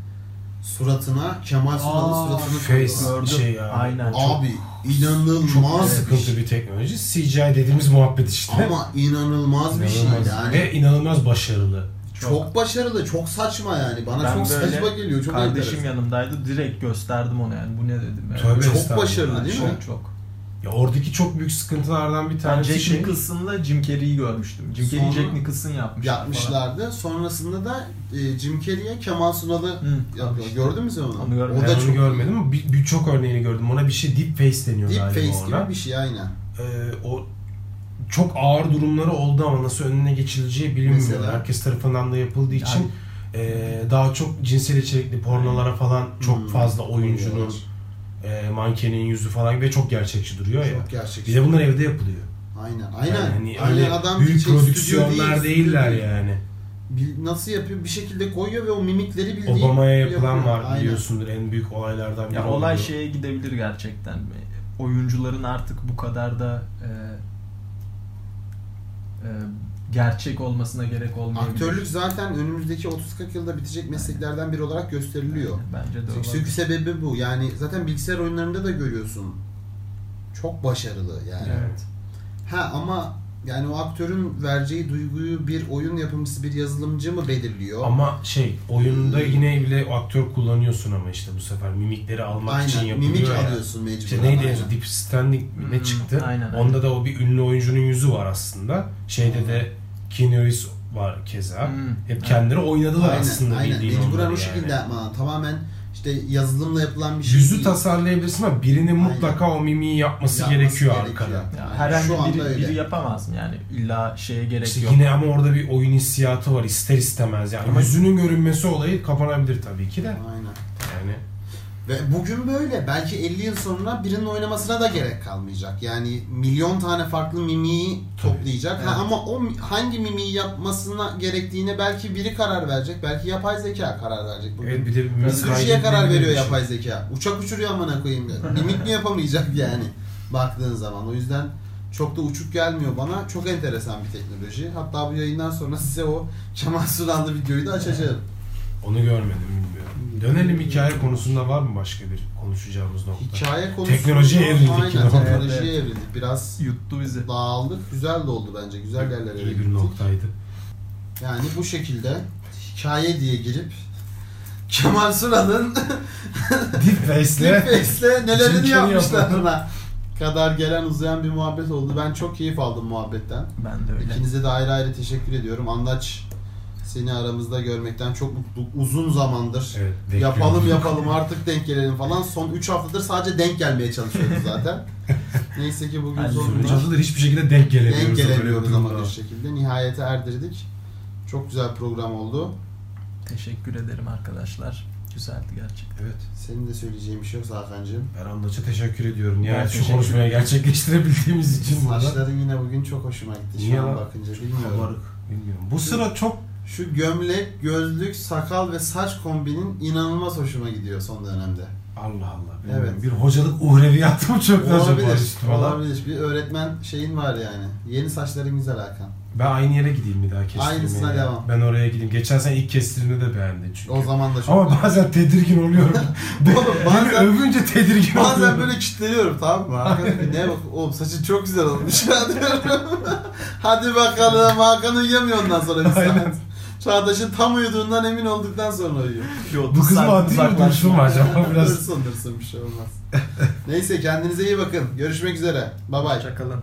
Speaker 1: suratına Kemal Sunal'ın suratını
Speaker 3: face şey ya.
Speaker 2: Aynen.
Speaker 1: Abi inanılmaz
Speaker 3: Çok
Speaker 1: bir
Speaker 3: sıkıntı
Speaker 1: şey.
Speaker 3: bir teknoloji. CGI dediğimiz muhabbet işte.
Speaker 1: Ama inanılmaz bir şey
Speaker 3: İnanılmaz.
Speaker 1: yani.
Speaker 3: Ve inanılmaz başarılı.
Speaker 1: Çok, başarılı, çok saçma yani. Bana
Speaker 2: Ben
Speaker 1: çok
Speaker 2: böyle
Speaker 1: saçma geliyor. Çok
Speaker 2: Kardeşim
Speaker 1: enteresan.
Speaker 2: yanımdaydı. Direkt gösterdim ona yani. Bu ne dedim. Yani.
Speaker 3: Tövbe
Speaker 1: Çok başarılı değil mi?
Speaker 2: Çok çok.
Speaker 3: Ya oradaki çok büyük sıkıntılardan bir tanesi
Speaker 2: Jack
Speaker 3: şey.
Speaker 2: Nicholson'la Jim Carrey'i görmüştüm. Jim Carrey
Speaker 1: Sonra
Speaker 2: Jack Nicholson yapmış.
Speaker 1: Yapmışlardı. Sonrasında da e, Jim Carrey'e Kemal Sunal'ı yapıyor.
Speaker 2: işte.
Speaker 1: Gördün mü sen onu?
Speaker 2: Onu görmedim.
Speaker 1: O
Speaker 3: Ben
Speaker 1: da
Speaker 3: onu
Speaker 1: çok
Speaker 3: görmedim ama bir- birçok örneğini gördüm. Ona bir şey deep face deniyor
Speaker 1: deep
Speaker 3: galiba
Speaker 1: face
Speaker 3: ona.
Speaker 1: gibi bir şey aynen.
Speaker 3: Ee, o çok ağır durumları oldu ama nasıl önüne geçileceği bilinmiyor.
Speaker 1: Mesela?
Speaker 3: Herkes tarafından da yapıldığı
Speaker 2: Yani-
Speaker 3: için e, daha çok cinsel içerikli pornolara falan çok
Speaker 1: Hmm.
Speaker 3: fazla oyuncunun, e, mankenin yüzü falan ve çok gerçekçi duruyor ya.
Speaker 1: Çok gerçekçi.
Speaker 3: Bir de bunlar evde yapılıyor.
Speaker 1: Aynen. Aynen.
Speaker 3: Yani hani
Speaker 1: aynen
Speaker 3: öyle
Speaker 1: adam
Speaker 3: büyük
Speaker 1: şey,
Speaker 3: prodüksiyonlar
Speaker 1: değil,
Speaker 3: değiller
Speaker 1: değil.
Speaker 3: yani.
Speaker 1: Bil- Nasıl yapıyor? Bir şekilde koyuyor ve o mimikleri bildiği
Speaker 3: Obama'ya yapılan
Speaker 1: yapıyor.
Speaker 3: var
Speaker 1: Aynen.
Speaker 3: biliyorsundur en büyük olaylardan biri.
Speaker 2: Ya olay
Speaker 3: oldu.
Speaker 2: şeye gidebilir gerçekten. Oyuncuların artık bu kadar da e, gerçek olmasına gerek olmayabilir.
Speaker 1: Aktörlük zaten önümüzdeki 30-40 yılda bitecek mesleklerden biri olarak gösteriliyor.
Speaker 2: Bence de
Speaker 1: Çünkü
Speaker 2: olabilir.
Speaker 1: sebebi bu. Yani zaten bilgisayar oyunlarında da görüyorsun. Çok başarılı yani.
Speaker 3: Evet.
Speaker 1: Ha ama yani o aktörün vereceği duyguyu bir oyun yapımcısı, bir yazılımcı mı belirliyor?
Speaker 3: Ama şey oyunda yine bile o aktör kullanıyorsun ama işte bu sefer mimikleri almak için
Speaker 1: Aynen.
Speaker 3: yapılıyor
Speaker 1: Mimik
Speaker 3: ya.
Speaker 1: alıyorsun mecburen.
Speaker 3: İşte neydi en
Speaker 1: aynen.
Speaker 3: Deep Standing mi ne
Speaker 2: Hmm,
Speaker 3: çıktı?
Speaker 2: aynen,
Speaker 3: Onda
Speaker 2: aynen.
Speaker 3: da o bir ünlü oyuncunun yüzü var aslında. Şeyde
Speaker 1: Hmm.
Speaker 3: de Keanu Reeves var keza.
Speaker 2: Hmm,
Speaker 3: Hep kendileri oynadılar
Speaker 1: Aynen,
Speaker 3: aslında
Speaker 1: aynen.
Speaker 3: bildiğin
Speaker 1: Mecburen o şekilde
Speaker 3: yani.
Speaker 1: Tamamen işte yazılımla yapılan bir şey
Speaker 3: Yüzü
Speaker 1: değil.
Speaker 3: tasarlayabilirsin ama birinin
Speaker 1: Aynen.
Speaker 3: mutlaka o mimiği yapması,
Speaker 1: Yapması
Speaker 3: gerekiyor,
Speaker 1: gerekiyor.
Speaker 3: arkada.
Speaker 2: Ya
Speaker 1: Aynen.
Speaker 2: herhangi
Speaker 1: Şu
Speaker 2: biri,
Speaker 1: öyle.
Speaker 2: biri yapamaz mı yani? İlla şeye gerek
Speaker 3: İşte
Speaker 2: yok.
Speaker 3: yine ama orada bir oyun hissiyatı var ister istemez yani.
Speaker 2: Ama-
Speaker 3: Yüzünün görünmesi olayı kapanabilir tabii ki de.
Speaker 1: Aynen.
Speaker 3: Yani
Speaker 1: Ve bugün böyle. Belki 50 yıl sonra birinin oynamasına da gerek kalmayacak. Yani milyon tane farklı
Speaker 3: Tabii.
Speaker 1: toplayacak. Ha,
Speaker 2: Evet.
Speaker 1: ama o hangi mimiği yapmasına gerektiğine belki biri karar verecek. Belki yapay zeka karar verecek. Bugün
Speaker 3: evet bir de bir
Speaker 1: bir sürü şeye karar veriyor
Speaker 3: şey.
Speaker 1: yapay zeka. Uçak uçuruyor amına koyayım. Mimik mi yapamayacak yani baktığın zaman. O yüzden çok da uçuk gelmiyor bana. Çok enteresan bir teknoloji. Hatta bu yayından sonra size o Kemal Sunal'lı videoyu da açacağım.
Speaker 3: Onu görmedim bilmiyorum. Dönelim hikaye konusunda var mı başka bir konuşacağımız nokta?
Speaker 1: Hikaye konusunda
Speaker 3: Teknolojiye evrildik
Speaker 1: Aynen teknolojiye evrildik. Biraz
Speaker 2: Yuttu bizi.
Speaker 1: dağıldık. Güzel de oldu bence. Güzel yerlere
Speaker 3: İyi bir
Speaker 1: gittik.
Speaker 3: noktaydı.
Speaker 1: Yani bu şekilde hikaye diye girip Kemal Sunal'ın
Speaker 3: Deep Face'le
Speaker 1: Deepface'le nelerini
Speaker 3: Çünkü
Speaker 1: yapmışlar
Speaker 3: yapalım.
Speaker 1: ona kadar gelen uzayan bir muhabbet oldu. Ben çok keyif aldım muhabbetten.
Speaker 2: Ben de öyle.
Speaker 1: İkinize de ayrı ayrı teşekkür ediyorum. Andaç seni aramızda görmekten çok mutluluk. Uzun zamandır
Speaker 3: evet,
Speaker 1: yapalım yapalım artık denk gelelim falan. Son 3 haftadır sadece denk gelmeye çalışıyoruz zaten. Neyse ki bugün
Speaker 2: Hadi
Speaker 1: sonunda
Speaker 3: Sonuç haftadır hiçbir şekilde denk gelemiyoruz.
Speaker 1: denk gelemiyoruz ama bir şekilde. Nihayete erdirdik. Çok güzel program oldu.
Speaker 2: Teşekkür ederim arkadaşlar. güzeldi gerçekten.
Speaker 3: Evet.
Speaker 1: Senin de söyleyeceğin bir şey yoksa Hakan'cığım.
Speaker 3: Ben Andaç'a teşekkür ediyorum.
Speaker 2: Ben
Speaker 3: Yani şu konuşmayı gerçekleştirebildiğimiz için.
Speaker 1: Saçların yine bugün çok hoşuma gitti
Speaker 3: Niye
Speaker 1: şu an bakınca bilmiyorum.
Speaker 3: Kabarık. Bilmiyorum. Bu sıra çok
Speaker 1: Şu gömlek, gözlük, sakal ve saç kombinin inanılmaz hoşuma gidiyor son dönemde.
Speaker 3: Allah Allah. bilmiyorum.
Speaker 1: Evet.
Speaker 3: Bir hocalık uhreviyatı mı çöktü acaba
Speaker 1: Olabilir,
Speaker 3: üstüme lan?
Speaker 1: olabilir. Bir öğretmen şeyin var yani. Yeni saçların güzel Hakan.
Speaker 3: Ben aynı yere gideyim bir daha kestirmeye.
Speaker 1: Aynısına devam.
Speaker 3: Ben oraya gideyim. Geçen sene ilk kestirdiğinde de beğendin çünkü.
Speaker 1: O zaman da çok...
Speaker 3: Ama bazen tedirgin oluyorum.
Speaker 1: Oğlum bazen,
Speaker 3: övünce tedirgin
Speaker 1: bazen
Speaker 3: oluyorum.
Speaker 1: böyle kitleniyorum tamam mı? Hakan diyor ki, ne bak oğlum saçın çok güzel olmuş. Hadi bakalım Hakan uyuyamıyor ondan sonra bir
Speaker 3: Aynen.
Speaker 1: Çağdaş'ın tam uyuduğundan emin olduktan sonra uyuyor.
Speaker 3: Bu kız mı atıyor mu dursun mu acaba biraz?
Speaker 1: Dursun dursun bir şey olmaz. Neyse kendinize iyi bakın. Görüşmek üzere. Bye bye.
Speaker 2: Hoşçakalın.